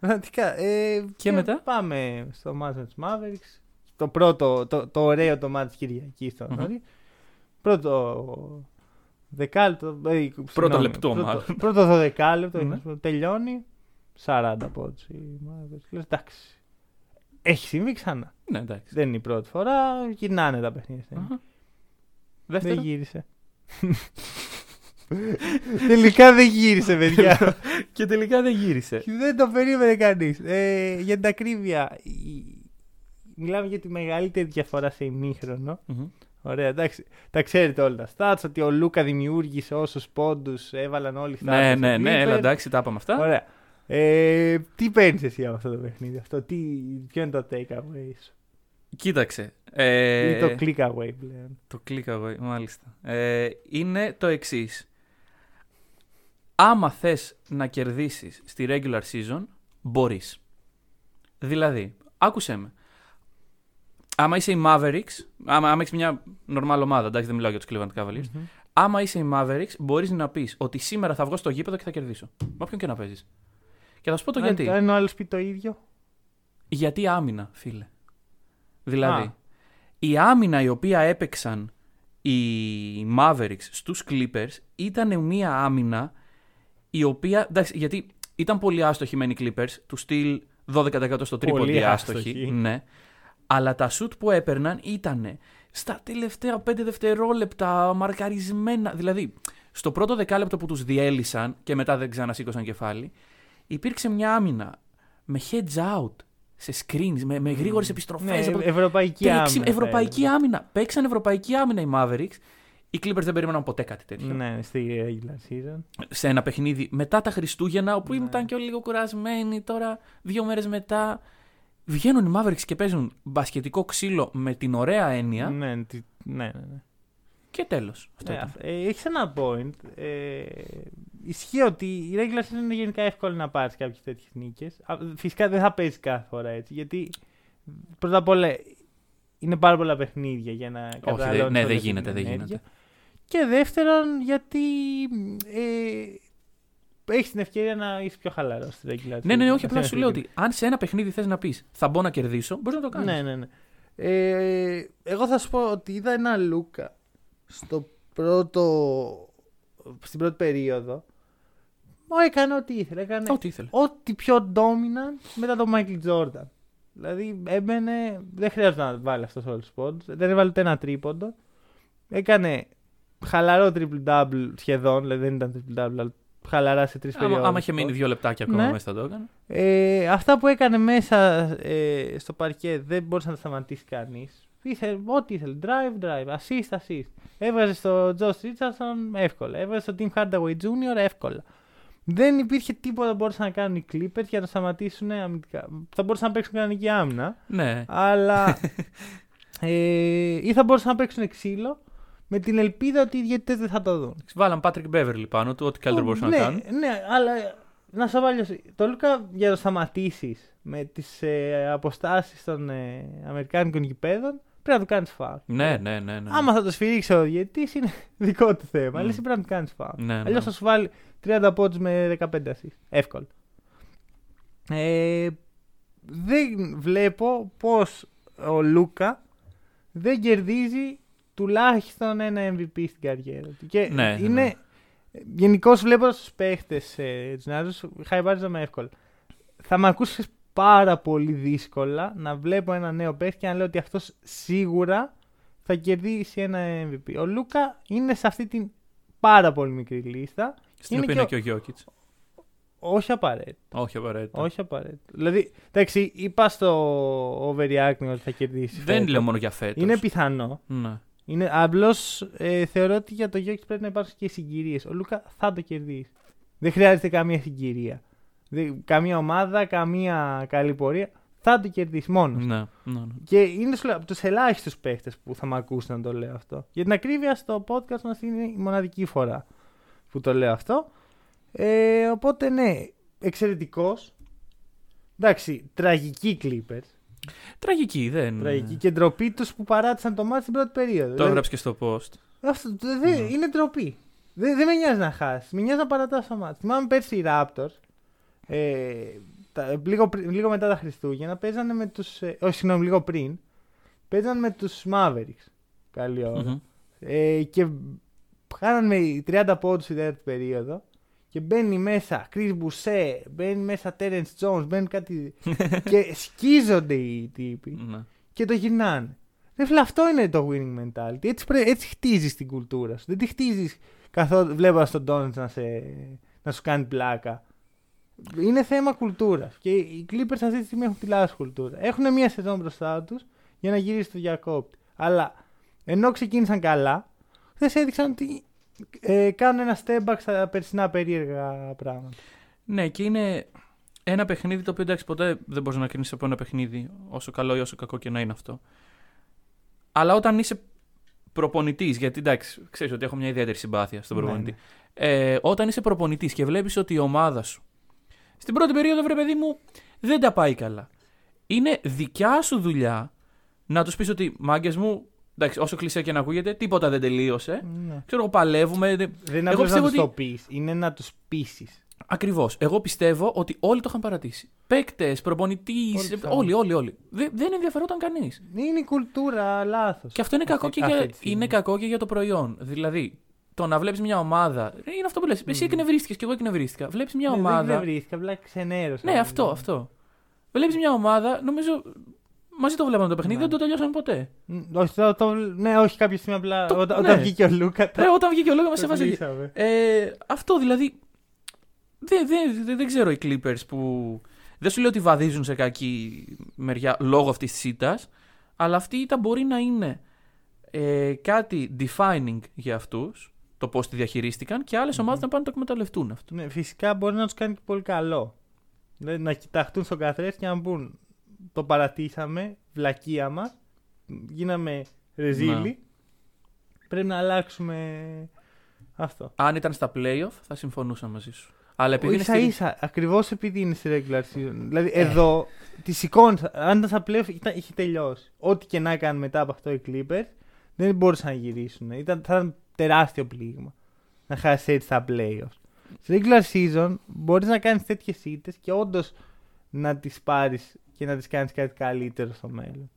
Πραγματικά. Ε, και, μετά; Πάμε στο μάτς με τους Mavericks. Το πρώτο, το, το ωραίο το μάτς Κυριακή στο Μμμ. Νωρί. Πρώτο δεκάλεπτο. ε, συγγνώμη, λεπτό, πρώτο, μάλλον. Πρώτο δεκάλεπτο Ναι. τελειώνει. 40 πόντους οι Mavericks. Λες, εντάξει. Έχει συμβεί ξανά. ναι, εντάξει. Δεν είναι η πρώτη φορά. Γυρνάνε τα παιχνίδια. στην Αχα. Δεν Δεύτερο. γύρισε. Τελικά δεν γύρισε, παιδιά. Και τελικά δεν γύρισε. Δεν το περίμενε κανείς. Ε, για την ακρίβεια, η- μιλάμε για τη μεγαλύτερη διαφορά σε ημίχρονο. Μμμ. Ωραία, εντάξει. Τα ξέρετε όλα τα stats. Ότι ο Λούκα δημιούργησε όσους πόντους έβαλαν όλοι οι Ναι, stats ναι, στους ναι, έλα Clippers. εντάξει, τα είπαμε αυτά. Ωραία. Ε, τι παίρνεις εσύ από αυτό το παιχνίδι, αυτό, τι, ποιο είναι το take away σου, Κοίταξε. Ε, ή το click away πλέον. Το click away, μάλιστα. Ε, είναι το εξής. Άμα θες να κερδίσεις στη regular season, μπορείς. Δηλαδή, άκουσέ με. Άμα είσαι η Mavericks, άμα, άμα έχεις μια normal ομάδα, εντάξει δεν μιλάω για τους Cleveland Cavaliers, Μμμ. άμα είσαι η Mavericks, μπορείς να πεις ότι σήμερα θα βγω στο γήπεδο και θα κερδίσω. Με όποιον και να παίζεις. Και θα σου πω το Αν- γιατί. Αν ο άλλος πει το ίδιο. Γιατί άμυνα, φίλε. Δηλαδή, Α. η άμυνα η οποία έπαιξαν οι Mavericks στους Clippers ήταν μια άμυνα η οποία, εντάξει, γιατί ήταν πολύ άστοχοι μεν οι Clippers, του στυλ 12% στο τρίποντι Πολύ άστοχοι, άστοχοι. ναι. Αλλά τα σουτ που έπαιρναν ήταν στα τελευταία 5 δευτερόλεπτα μαρκαρισμένα. Δηλαδή, στο πρώτο δεκάλεπτο που τους διέλυσαν και μετά δεν ξανασήκωσαν κεφάλι, υπήρξε μια άμυνα με heads out, σε screens, με, με γρήγορες επιστροφές. Ναι, ευρωπαϊκή άμυνα. θα ευρωπαϊκή έλεγα. άμυνα. Παίξαν ευρωπαϊκή άμυνα οι Mavericks. Οι Clippers δεν περίμεναν ποτέ κάτι τέτοιο. Ναι, στη regular season. Σε ένα παιχνίδι μετά τα Χριστούγεννα, όπου Ναι. ήταν και όλοι λίγο κουρασμένοι. Τώρα, δύο μέρες μετά, βγαίνουν οι Mavericks και παίζουν μπασκετικό ξύλο με την ωραία έννοια. Ναι, τι- ναι, ναι. ναι. Και τέλος. Αυτό Ναι, ήταν. αυ- ε, έχεις ένα point. Ε, ισχύει ότι η regular season είναι γενικά εύκολο να πάρεις κάποιες τέτοιες νίκες. Φυσικά δεν θα παίζεις κάθε φορά έτσι. Γιατί πρώτα απ' όλα είναι πάρα πολλά παιχνίδια για να δεν- καταναλώνεις ναι, όλη δεν αυτή γίνεται, την δεν ενέργεια. γίνεται. Και δεύτερον, γιατί ε, έχεις την ευκαιρία να είσαι πιο χαλαρός στη regular season. Ναι, ναι, ναι, όχι, Αυτό απλά είναι σου λέω το ότι αν σε ένα παιχνίδι θες να πεις θα μπω να κερδίσω, μπορείς να το κάνεις. Ναι, ναι, ναι. Ε, εγώ θα σου πω ότι είδα ένα Λούκα στο πρώτο, στην πρώτη περίοδο. Μα έκανε ό,τι ήθελε. Έκανε Ό,τι ήθελε. ό,τι πιο dominant μετά τον Michael Jordan. Δηλαδή έμπαινε, δεν χρειάζεται να βάλει αυτός όλους τους πόντους. Δεν έβαλε ούτε ένα τρίποντο. Έκανε χαλαρό triple-double σχεδόν, δηλαδή δεν ήταν triple-double, αλλά χαλαρά σε τρεις Άμα, περιόδους. άμα είχε μείνει δύο λεπτάκια ακόμα Ναι. μέσα θα το έκανε. Ε, αυτά που έκανε μέσα ε, στο παρκέ δεν μπορούσε να τα σταματήσει κανείς. Ήθελε, ό,τι ήθελε. Drive, drive, assist, assist. Έβγαζε στο Josh Richardson εύκολα. Έβγαζε στο Tim Hardaway Jr. εύκολα. Δεν υπήρχε τίποτα που μπορούσαν να κάνουν οι Clippers για να σταματήσουν αμυντικά. Θα μπορούσαν να παίξουν κανονική άμυνα. Ναι. Αλλά Ε, ή θα μπορούσαν να παίξουν ξύλο με την ελπίδα ότι οι διαιτητές δεν θα το δουν. Βάλαν Patrick Beverly πάνω του, ό,τι καλύτερο μπορούσαν ναι, να κάνουν. Ναι, αλλά να σου βάλω. Το Λούκα για να το σταματήσεις με τις ε, αποστάσεις των ε, Αμερικάνικων γηπέδων πρέπει να του κάνεις φάουλ. Ναι, ναι, ναι. ναι. Άμα θα το σφυρίξει ο διαιτητής είναι δικό του θέμα. Αλλά εσύ πρέπει να του κάνεις φάουλ. Ναι, ναι. Αλλιώς θα σου βάλει 30 πόντους με 15 assist. Εύκολο. Ε, δεν βλέπω πώς ο Λούκα δεν κερδίζει τουλάχιστον ένα MVP στην καριέρα του. Και Ναι, ναι, είναι. ναι. Γενικώς βλέπω στους παίχτες ε, τους νεαρού, χαϊβάριζαμε εύκολα. Θα με ακούσεις πάρα πολύ δύσκολα να βλέπω ένα νέο παίχτη και να λέω ότι αυτός σίγουρα θα κερδίσει ένα MVP. Ο Λούκα είναι σε αυτή την πάρα πολύ μικρή λίστα. Στην είναι οποία και είναι ο- και ο Jokic. Όχι απαραίτητα. Όχι απαραίτητα. Όχι απαραίτητα. Δηλαδή, εντάξει, είπα στο overreacting ότι θα κερδίσει. Δεν φέτος. λέω μόνο για φέτος. Είναι πιθανό. Ναι. Είναι απλώς ε, θεωρώ ότι για το Jokic πρέπει να υπάρξουν και συγκυρίες. Ο Λούκα θα το κερδίσει. Δεν χρειάζεται καμία συγκυρία. Δεν- καμία ομάδα, καμία καλή πορεία. Θα το κερδίσει μόνος. Ναι, ναι, ναι. Και είναι σου λέω, από τους ελάχιστους παίχτες που θα με ακούσουν να το λέω αυτό. Για την ακρίβεια, στο podcast μας είναι η μοναδική φορά που το λέω αυτό. Ε, οπότε ναι, εξαιρετικός. Εντάξει, τραγική Clippers. Τραγική, δεν. Τραγική και ντροπή τους που παράτησαν το μάτι στην πρώτη περίοδο. Το Δηλαδή, έγραψες και στο post. αυτό, δε- δε- Ναι. Είναι ντροπή. Δεν δεν με νοιάζει να χάσεις. Με νοιάζει να παρατάσει το μάτι. Θυμάμαι πέρσι οι Raptors. Ε, τα, λίγο, πρι- λίγο μετά τα Χριστούγεννα παίζανε με τους. Ε, όχι, συγγνώμη, λίγο πριν. Παίζανε με τους Mavericks. Καλή ώρα. Μμμ. Ε, και χάνανε 30 πόντους στην τέταρτη περίοδο. Και μπαίνει μέσα Chris Boucher, μπαίνει μέσα Terence Jones, μπαίνει κάτι. και σκίζονται οι τύποι Ναι. και το γυρνάνε. Ρε φίλε, αυτό είναι το winning mentality. Έτσι, πρέ- έτσι χτίζεις την κουλτούρα σου. Δεν τη χτίζεις καθόλου βλέποντας τον Ντόνιτ να, σε, να σου κάνει πλάκα. Είναι θέμα κουλτούρας. Και οι Clippers αυτή τη στιγμή έχουν τη λάθος κουλτούρα. Έχουν μία σεζόν μπροστά τους για να γυρίσει το διακόπτη. Αλλά ενώ ξεκίνησαν καλά, δεν σε έδειξαν ότι ε, κάνουν ένα step back στα περσινά περίεργα πράγματα. Ναι, και είναι ένα παιχνίδι το οποίο εντάξει ποτέ δεν μπορείς να κρίνεις από ένα παιχνίδι, όσο καλό ή όσο κακό και να είναι αυτό. Αλλά όταν είσαι προπονητής, γιατί εντάξει, ξέρεις ότι έχω μια ιδιαίτερη συμπάθεια στον Ναι, προπονητή. Ε, όταν είσαι προπονητής και βλέπεις ότι η ομάδα σου στην πρώτη περίοδο, βρε παιδί μου, δεν τα πάει καλά. Είναι δικιά σου δουλειά να τους πεις ότι μάγκες μου, εντάξει, όσο κλεισέ και να ακούγεται, τίποτα δεν τελείωσε. Ναι. Ξέρω εγώ, παλεύουμε. Δεν είναι Εγώ απλώς να πιστεύω τους το ότι- πεις, είναι να τους πείσεις. Ακριβώς. Εγώ πιστεύω ότι όλοι το είχαν παρατήσει. Παίκτες, προπονητής, Όλοι το όλοι, όλοι, όλοι. Δεν, δεν ενδιαφερόταν κανείς. Είναι η κουλτούρα λάθος. Και αυτό είναι κακό, και για, είναι κακό και για το προϊόν. Δηλαδή, το να βλέπεις μια ομάδα. Είναι αυτό που λες. Εσύ εκνευρίστηκες και εγώ εκνευρίστηκα. Βλέπεις μια Ναι, ομάδα. Δεν βρήθηκα, απλά ξενέρωσα. Ναι, αυτό, αυτό. Βλέπεις μια ομάδα, νομίζω. Μαζί το βλέπαμε το παιχνίδι, Ναι. δεν το τελειώσαμε ποτέ. Μ, Όχι, το, το, ναι, όχι κάποια στιγμή απλά. Το- όταν, ναι. όταν βγήκε ο Λούκα. Το, Ε, όταν βγήκε ο λόγο, μας το έβαζε. κλείσαμε. Ε, αυτό δηλαδή. Δεν, δεν, δεν, δεν ξέρω οι Clippers που. Δεν σου λέω ότι βαδίζουν σε κακή μεριά λόγω αυτής της ήττας, αλλά αυτή η ήττα μπορεί να είναι ε, κάτι defining για αυτούς, το πώς τη διαχειρίστηκαν, και άλλες ομάδες να πάνε να το εκμεταλλευτούν αυτό. Ναι, φυσικά μπορεί να τους κάνει και πολύ καλό. Δηλαδή, να κοιταχτούν στον καθρέφτη και να μπουν. Το παρατήσαμε, βλακεία μας. Γίναμε ρεζίλοι. Ναι. Πρέπει να αλλάξουμε αυτό. Αν ήταν στα playoff, θα συμφωνούσα μαζί σου. Αλλά επειδή είναι ίσα στη... ίσα, ακριβώς επειδή είναι στη regular season. Δηλαδή, εδώ τη σηκώνει. Αν ήταν στα playoff, ήταν, είχε τελειώσει. Ό,τι και να έκανε μετά από αυτό οι Clippers, δεν μπορούσαν να γυρίσουν. Ήταν, θα ήταν τεράστιο πλήγμα να χάσει έτσι στα playoffs. Στη regular season μπορείς να κάνεις τέτοιες ήττες και όντως να τις πάρεις και να τι κάνεις κάτι καλύτερο στο μέλλον.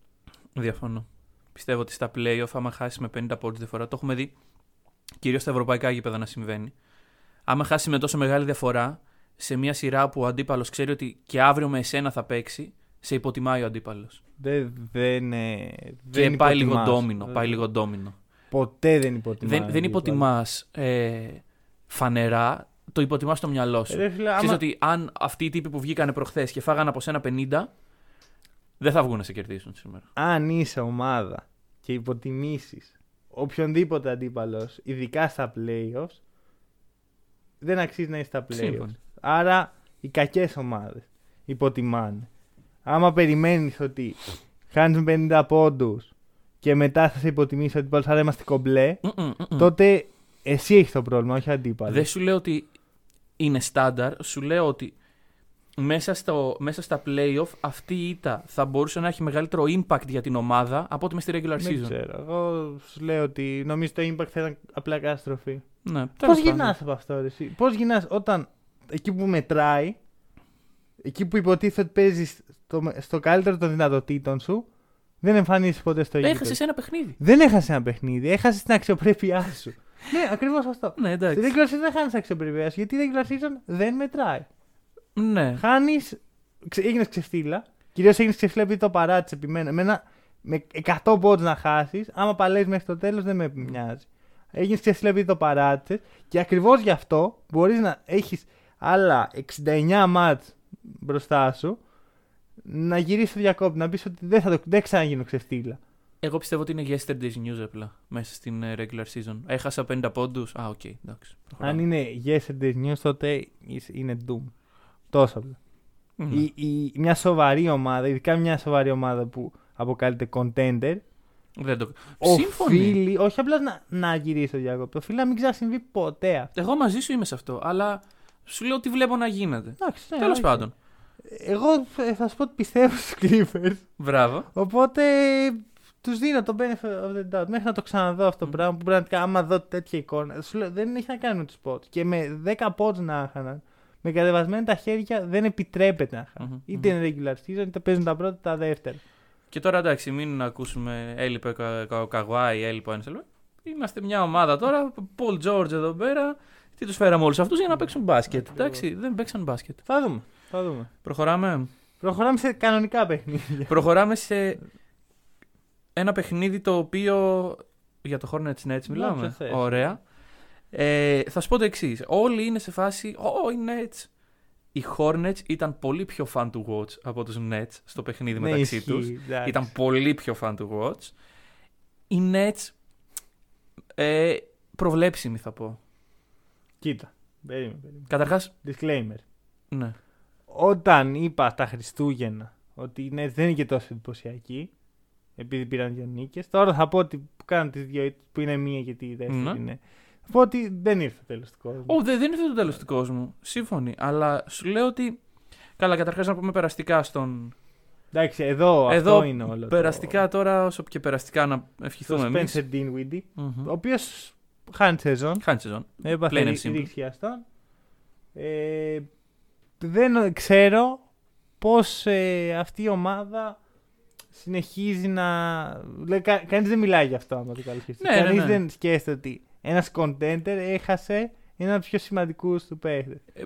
Διαφωνώ. Πιστεύω ότι στα playoff, άμα χάσεις με 50 πόντους διαφορά, το έχουμε δει κυρίως στα ευρωπαϊκά γήπεδα να συμβαίνει. Άμα χάσεις με τόσο μεγάλη διαφορά, σε μια σειρά που ο αντίπαλος ξέρει ότι και αύριο με εσένα θα παίξει, σε υποτιμάει ο αντίπαλος. Δεν, δεν, ε, Και δεν πάει λίγο υποτιμάς. ντόμινο. Πάει λίγο ντόμινο. Ποτέ δεν υποτιμάς. Δεν, δεν υποτιμάς ε, φανερά, το υποτιμάς στο μυαλό σου. Ρε φίλε, Ξέρεις άμα- ότι αν αυτοί οι τύποι που βγήκανε προχθές και φάγανε από σένα 50, δεν θα βγουν να σε κερδίσουν σήμερα. αν είσαι ομάδα και υποτιμήσεις οποιονδήποτε αντίπαλος, ειδικά στα playoffs, δεν αξίζει να είσαι στα playoffs. Σύμφωνοι. Άρα οι κακές ομάδες υποτιμάνε. Άμα περιμένεις ότι χάνεις με 50 πόντους και μετά θα σε υποτιμήσει ότι άρα είμαστε κομπλέ, Μμμ, μμμ. τότε εσύ έχεις το πρόβλημα, όχι αντίπαλος. Δεν σου λέω ότι είναι στάνταρ, σου λέω ότι μέσα, στο, μέσα στα playoff αυτή η ήττα θα μπορούσε να έχει μεγαλύτερο impact για την ομάδα από ότι με στη regular Δεν season; ξέρω. Εγώ σου λέω ότι νομίζω το impact θα ήταν απλά καταστροφή. Ναι, Πώς τέλος γυρνάς πάντων. από αυτό, ρε, εσύ; Πώς γυρνάς όταν εκεί που μετράει, εκεί που υποτίθεται ότι παίζει στο, στο καλύτερο των δυνατοτήτων σου, δεν εμφανίζεις ποτέ στο γήπεδο. Έχασε ένα παιχνίδι. Δεν έχασες ένα παιχνίδι, έχασες την αξιοπρέπειά σου. ναι, ακριβώς αυτό. Ναι, Στη εντάξει. regular season δεν χάνεις αξιοπρέπειά σου, γιατί η regular season δεν μετράει. Ναι. Χάνεις. Έγινες ξεφτίλα. Κυρίως έγινες ξεφτίλα επειδή το παράτησες επιμένω. Εμένα με 100 πόντους να χάσεις, άμα παλεύεις μέχρι το τέλος δεν με νοιάζει. Έγινες ξεφτίλα επειδή το παράτησες και ακριβώς γι' αυτό μπορείς να έχεις άλλα 69 ματς μπροστά σου να γυρίσεις το διακόπτη, να πεις ότι δεν θα το δεν ξαναγίνω ξεφτίλα. Εγώ πιστεύω ότι είναι yesterday's news απλά μέσα στην ε, regular season. Έχασα 50 πόντους. Α, οκ, εντάξει. Αν είναι yesterday's news, τότε είναι doom. Τόσο απλά. Μμ. Η, η, μια σοβαρή ομάδα, ειδικά μια σοβαρή ομάδα που αποκαλείται contender, Δεν το... Σύμφωνοι. οφείλει, όχι απλά να, να γυρίσει το διακόπτη, οφείλει να μην ξανασυμβεί ποτέ αυτό. Εγώ μαζί σου είμαι σε αυτό, αλλά σου λέω τι βλέπω να γίνεται. Εντάξει, ναι, Τέλος όχι. πάντων. Εγώ ε, θα σου πω ότι πιστεύω στους Clippers. Μπράβο. Οπότε τους δίνω το benefit of the doubt. Μέχρι να το ξαναδώ αυτό το πράγμα που πραγματικά άμα δω τέτοια εικόνα. Σου λέω, δεν έχει να κάνει με τους πόντου. Και με 10 πόντου να είχαν, με κατεβασμένα τα χέρια δεν επιτρέπεται να είχαν. Μμμ, Είτε είναι regular season, είτε παίζουν τα πρώτα τα δεύτερα. Και τώρα εντάξει, μην ακούσουμε έλειπε ο Καγουάη, έλειπε ο Ένσελ. Είμαστε μια ομάδα τώρα, Paul George εδώ πέρα. Τι τους φέραμε όλους αυτούς για να παίξουν μπάσκετ. Εντάξει, δεν παίξαν μπάσκετ. Θα δούμε. Θα δούμε. Προχωράμε. Προχωράμε σε κανονικά παιχνίδια. Προχωράμε σε ένα παιχνίδι το οποίο. Για το Hornets Nets μιλάμε. όποιο θες. Ωραία. Ε, θα σου πω το εξής. Όλοι είναι σε φάση. Ω, οι Nets. Οι Hornets ήταν πολύ πιο fun to watch από τους Nets στο παιχνίδι Ναι, μεταξύ ισχύει, τους. εντάξει. Ήταν πολύ πιο fun to watch. Οι Nets. Ε, προβλέψιμοι θα πω. Κοίτα. Περίμενε, περίμενε. Καταρχάς, Disclaimer. ναι. Όταν είπα τα Χριστούγεννα ότι οι Nets δεν είναι και τόσο εντυπωσιακοί, επειδή πήραν δύο νίκες, τώρα θα πω ότι που κάνουν τις δύο, που είναι μία και τη δεύτερη Ναι. είναι. Θα πω ότι δεν ήρθε το τέλος του κόσμου. Ω, δεν, δεν είναι το τέλος του κόσμου. Σύμφωνοι. Αλλά σου λέω ότι. Καλά, καταρχάς να πούμε περαστικά στον. Εντάξει, εδώ, Εδώ αυτό είναι όλο. περαστικά τώρα, όσο και περαστικά να το, ευχηθούμε το εμείς. Spencer Dinwiddie, ο οποίος χάνει σεζόν. Χάνει σεζόν. Έπαθε Plain and ρί- simple. ρήξη αστών. Ε, δεν ξέρω πώς ε, αυτή η ομάδα συνεχίζει να... Λέει, κα, κανείς δεν μιλάει για αυτό άμα το καλύψεις. Ναι, ναι, κανείς ναι. δεν σκέφτεται ότι ένας contender έχασε ένα από τους πιο σημαντικούς του παίχτες. Ε,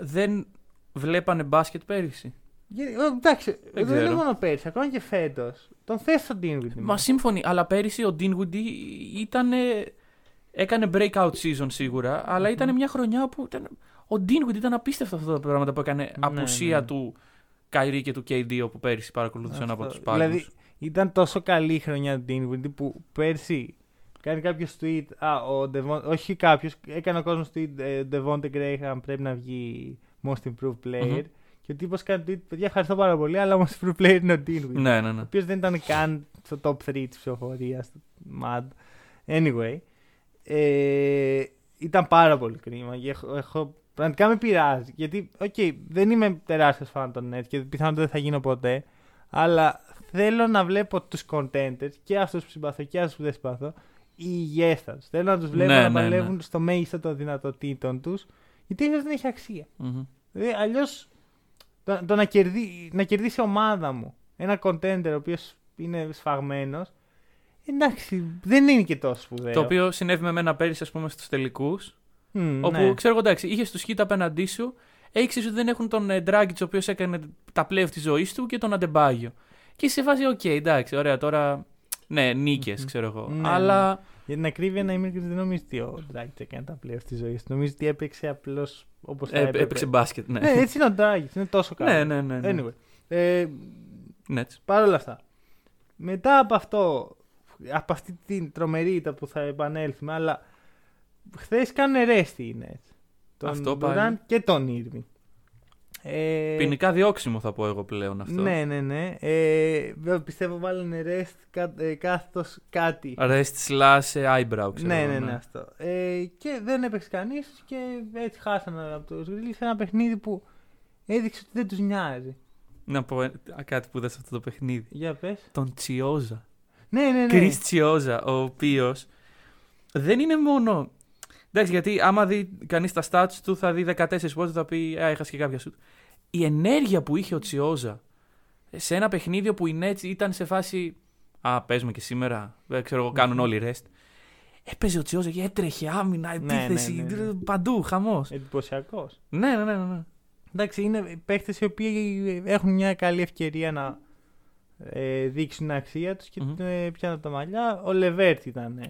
δεν βλέπανε μπάσκετ πέρυσι. Γιατί, ε, εντάξει, δεν, ξέρω. είναι μόνο πέρσι, ακόμα και φέτος. Τον θες στον Dinwiddie. Μα σύμφωνοι, αλλά πέρυσι ο Dinwiddie ήταν. Έκανε breakout season σίγουρα, αλλά ήταν μια χρονιά που ήταν. Ο Dinwiddie ήταν απίστευτο αυτά τα πράγματα που έκανε απουσία ναι. του Kyrie και του KD όπου πέρυσι παρακολουθούσαν από Αυτό. τους πάγκους. Δηλαδή ήταν τόσο καλή η χρονιά του Dinwiddie που πέρσι κάνει κάποιος tweet. Α, ο Devon, όχι κάποιος, έκανε ο κόσμος tweet. Ε, Devonte Graham πρέπει να βγει most improved player. Μμμ. Και ο τύπος κάνει tweet. Παιδιά, ευχαριστώ πάρα πολύ, αλλά most improved player είναι ο Dinwiddie. Ναι, ναι, ναι. Ο οποίος δεν ήταν καν στο top 3 της ψηφοφορίας. Mad. Anyway. Ε, ήταν πάρα πολύ κρίμα. και Έχω, έχω, πραγματικά με πειράζει. Γιατί, οκ, δεν είμαι τεράστιος φαν των Nets και πιθανότατα δεν θα γίνω ποτέ. Αλλά θέλω να βλέπω τους contenders και αυτούς που συμπαθώ και αυτούς που δεν συμπαθώ υγιέστατου. Θέλω να τους βλέπω Ναι, να ναι, ναι. παλεύουν στο μέγιστο των δυνατοτήτων τους. Γιατί αλλιώ δεν έχει αξία. Μμμ. Δηλαδή, αλλιώς το, το να, κερδί, να κερδίσει η ομάδα μου ένα contender ο οποίος είναι σφαγμένος. Εντάξει, δεν είναι και τόσο σπουδαίο. Το οποίο συνέβη με μένα πέρυσι, ας πούμε, στους τελικούς. Μμ, Όπου ναι. ξέρω εγώ, εντάξει, είχες τους Heat απέναντί σου, έξι ότι δεν έχουν τον ε, Dragic, ο οποίος έκανε τα playoffs της ζωής του και τον Αντεμπάγιο. Και είσαι σε φάση, οκ, εντάξει, ωραία, τώρα. Ναι, νίκες, Μμμ. ξέρω εγώ. Ναι, Αλλά. Για την ακρίβεια να είμαι ειλικρινής, δεν νομίζω ότι ο Dragic έκανε τα playoffs της ζωής του. Νομίζω ότι έπαιξε απλώς όπως θα ε, έπρεπε. έπαιξε μπάσκετ, ναι. Ναι, έτσι είναι ο Dragic, είναι τόσο καλός. ναι, ναι, ναι. ναι. Anyway, ε, Nets. Παρ' όλα αυτά. Μετά από αυτό, από αυτή την τρομερή ήττα που θα επανέλθουμε, αλλά χθες κάνουν ρέστι οι Nets. Τον Αυτό Durant πάλι. και τον Irving. Ε, Ποινικά διώξιμο θα πω εγώ πλέον αυτό. Ναι, ναι, ναι. Ε, βέβαια, πιστεύω βάλανε rest κα, ε, κάθετος κάτι. Rest slash eyebrow, ξέρω Ναι, εγώ, ναι, ναι, αυτό. Ε, και δεν έπαιξε κανείς και έτσι χάσανε από του Grizzlies ένα παιχνίδι που έδειξε ότι δεν τους νοιάζει. Να πω ε, κάτι που είδα σε αυτό το παιχνίδι. Για πες. Τον Τσιόζα. Ναι, ναι, ναι. Κρι Τσιόζα, ο οποίος δεν είναι μόνο. Εντάξει, γιατί άμα δει κανείς τα stats του, θα δει 14 πόντους, θα πει Α, έχασε και κάποια σου. Η ενέργεια που είχε ο Τσιόζα σε ένα παιχνίδι που η Nets ήταν σε φάση. Α, παίζουμε και σήμερα. Δεν ξέρω εγώ, κάνουν όλοι rest. Έπαιζε ο Τσιόζα και έτρεχε άμυνα, Ναι, ναι, επίθεση. ναι, ναι. Παντού, χαμός. Εντυπωσιακός. Ναι, ναι, ναι. ναι. Εντάξει, είναι παίχτες οι οποίοι έχουν μια καλή ευκαιρία να ε, δείξουν την αξία τους και Μμμ. mm πιάνουν τα μαλλιά. Ο Λεβέρτ ήταν. ε,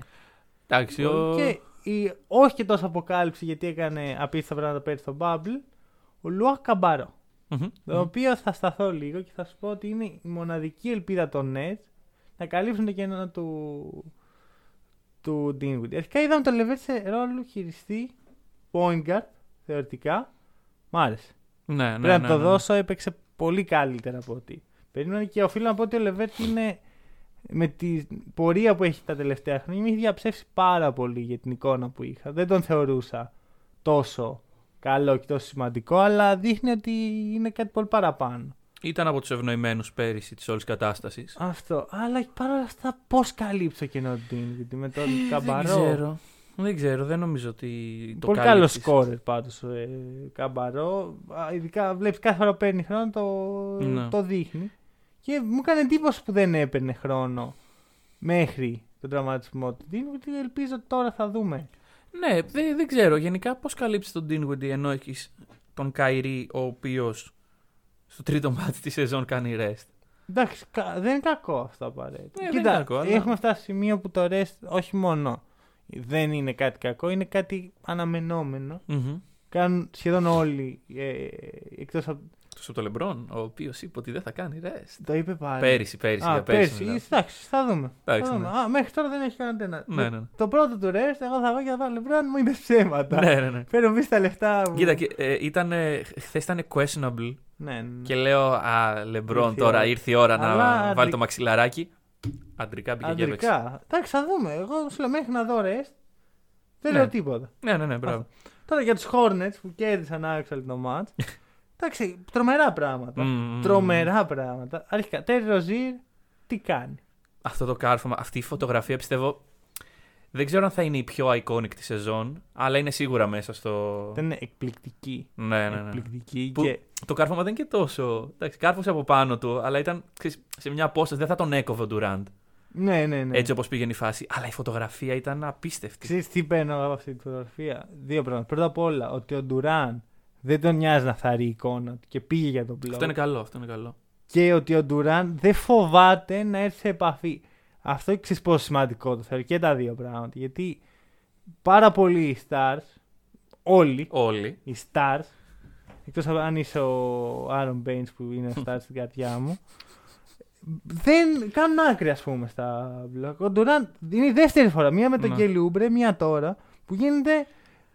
Εντάξει, ο... Και η, όχι και τόσο αποκάλυψη γιατί έκανε απίστευτα πράγματα πέρυσι στο Bubble. Ο Λουάχ Καμπάρο. Μμμ, Το οποίο θα σταθώ λίγο και θα σου πω ότι είναι η μοναδική ελπίδα των Nets να καλύψουν το κενό του, του Dinwiddie. Αρχικά είδαμε το Λεβέρτ σε ρόλο χειριστή point guard, θεωρητικά. Μ' άρεσε. Ναι, ναι, Πρέπει να ναι, το ναι. δώσω, έπαιξε πολύ καλύτερα από ό,τι περίμενα και οφείλω να πω ότι ο Λεβέρτ είναι με την πορεία που έχει τα τελευταία χρόνια με έχει διαψεύσει πάρα πολύ για την εικόνα που είχα. Δεν τον θεωρούσα τόσο καλό και τόσο σημαντικό, αλλά δείχνει ότι είναι κάτι πολύ παραπάνω. Ήταν από τους ευνοημένους πέρυσι της όλης κατάστασης. Αυτό. Αλλά παρόλα αυτά, πώς καλύψει το κενό του Dinwiddie με τον Καμπαρό. Ε, Δεν ξέρω. Δεν ξέρω, δεν νομίζω ότι το Πολύ καλός κάλυψες. σκόρερ πάντως ε, Καμπαρό. Α, Ειδικά βλέπεις κάθε φορά που παίρνει χρόνο το, Ναι. το δείχνει. Και μου έκανε εντύπωση που δεν έπαιρνε χρόνο μέχρι τον τραυματισμό του Dinwiddie. Ελπίζω ότι τώρα θα δούμε. Ναι, δεν, δεν ξέρω. Γενικά πώς καλύψεις τον Dinwiddie ενώ έχεις τον Καϊρή ο οποίος στο τρίτο μάτι της σεζόν κάνει rest; Εντάξει, κα- δεν είναι κακό αυτό απαραίτητα. Ναι, δεν είναι κακό, αλλά- έχουμε φτάσει σε σημείο που το rest όχι μόνο δεν είναι κάτι κακό, είναι κάτι αναμενόμενο. Μμμ. Κάνουν σχεδόν όλοι ε, εκτός από Εκτός από το Λεμπρόν, ο οποίος είπε ότι δεν θα κάνει rest. το είπε πάλι. Πέρυσι, πέρυσι. Α, για πέρυσι, πέρσι. μιλάω. Εντάξει, θα δούμε. Εντάξει, θα δούμε. ναι. Α, μέχρι τώρα δεν έχει κανένα. Ναι, ναι. Το πρώτο του rest, εγώ θα πάω και θα βάλω Λεμπρόν, μου είναι ψέματα. ναι, ναι, ναι. Φέρω πίσω τα λεφτά μου. Κοίτα, και, ε, ήταν, χθες ήταν questionable Ναι, ναι, ναι. και λέω Α, Λεμπρόν Ήρθε η τώρα ώρα. ήρθε η ώρα να Αλλά βάλει αντρι- το μαξιλαράκι. Αντρικά μπήκε και έπαιξε. Αντρικά. Εντάξει, θα δούμε. Εγώ σου λέω μέχρι να δω rest. Δεν Ναι. λέω τίποτα. Ναι, ναι, ναι, μπράβο. Τώρα για τους Hornets που κέρδισαν άξαλ το match. Εντάξει, τρομερά πράγματα. Μμμ. Τρομερά πράγματα. Αρχικά, Τέρι Ροζίρ, τι κάνει; Αυτό το κάρφωμα, αυτή η φωτογραφία πιστεύω. Δεν ξέρω αν θα είναι η πιο iconic της σεζόν, αλλά είναι σίγουρα μέσα στο. Δεν είναι εκπληκτική. Ναι, ναι, ναι. Εκπληκτική Που και Το κάρφωμα δεν είναι και τόσο. Εντάξει, κάρφωσε από πάνω του, αλλά ήταν ξέρεις, σε μια απόσταση. Δεν θα τον έκοβε ο Ντουράντ. Ναι, ναι, ναι. Έτσι όπως πήγαινε η φάση. Αλλά η φωτογραφία ήταν απίστευτη. Ξέρεις τι παίρνω από αυτή τη φωτογραφία; Δύο πράγματα. Πρώτα απ' όλα, ότι ο Ντουράν δεν τον νοιάζει να θαρεί η εικόνα του και πήγε για τον blog. Αυτό είναι καλό, αυτό είναι καλό. Και ότι ο Ντουράν δεν φοβάται να έρθει σε επαφή. Αυτό ξέρεις πόσο σημαντικό το θεωρώ και τα δύο πράγματα. Γιατί πάρα πολλοί οι stars, όλοι Όλοι. οι stars, εκτός από αν είσαι ο Άρον Baines που είναι star στην καρδιά μου, δεν κάνουν άκρη ας πούμε στα blog. Ο Ντουράν είναι η δεύτερη φορά, μία με τον Ναι. Κέλι Ούμπρε, μία τώρα, που γίνεται,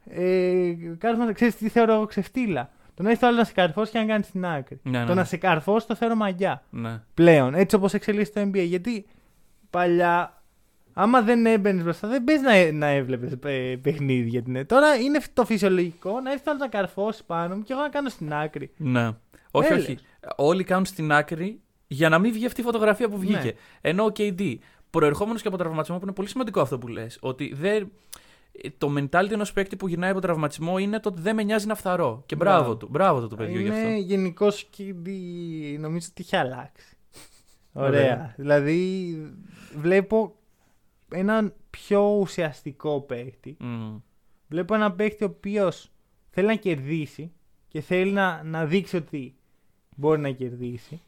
ε, κάρφωμα, ξέρεις τι θεωρώ εγώ ξεφτύλα. Το να έχεις το άλλο να σε καρφώσεις και να κάνεις την άκρη. Ναι, ναι, Το ναι. να σε καρφώσεις το θεωρώ μαγιά ναι. πλέον, έτσι όπως εξελίσσεται το NBA. Γιατί παλιά, άμα δεν έμπαινες μπροστά, δεν παίζει να, να έβλεπες παιχνίδι για την Τώρα είναι το φυσιολογικό να έρθει άλλο να καρφώσεις πάνω μου και εγώ να κάνω στην άκρη. Ναι. Όχι, Έλεος. όχι. Όλοι κάνουν στην άκρη για να μην βγει αυτή η φωτογραφία που βγήκε. Ναι. Ενώ ο KD, προερχόμενος και από τραυματισμό, που είναι πολύ σημαντικό αυτό που λες, ότι δεν. Το mentality ενός παίκτη που γυρνάει από τραυματισμό είναι το ότι δεν με νοιάζει να φθαρώ. Και μπράβο, Μπράβο. του. Μπράβο του το παιδιού γι' αυτό. Είναι γενικός και νομίζω ότι έχει αλλάξει. Ωραία. Ωραία. Δηλαδή βλέπω έναν πιο ουσιαστικό παίκτη. Μμ. Βλέπω έναν παίκτη ο οποίος θέλει να κερδίσει και θέλει να, να δείξει ότι μπορεί να κερδίσει.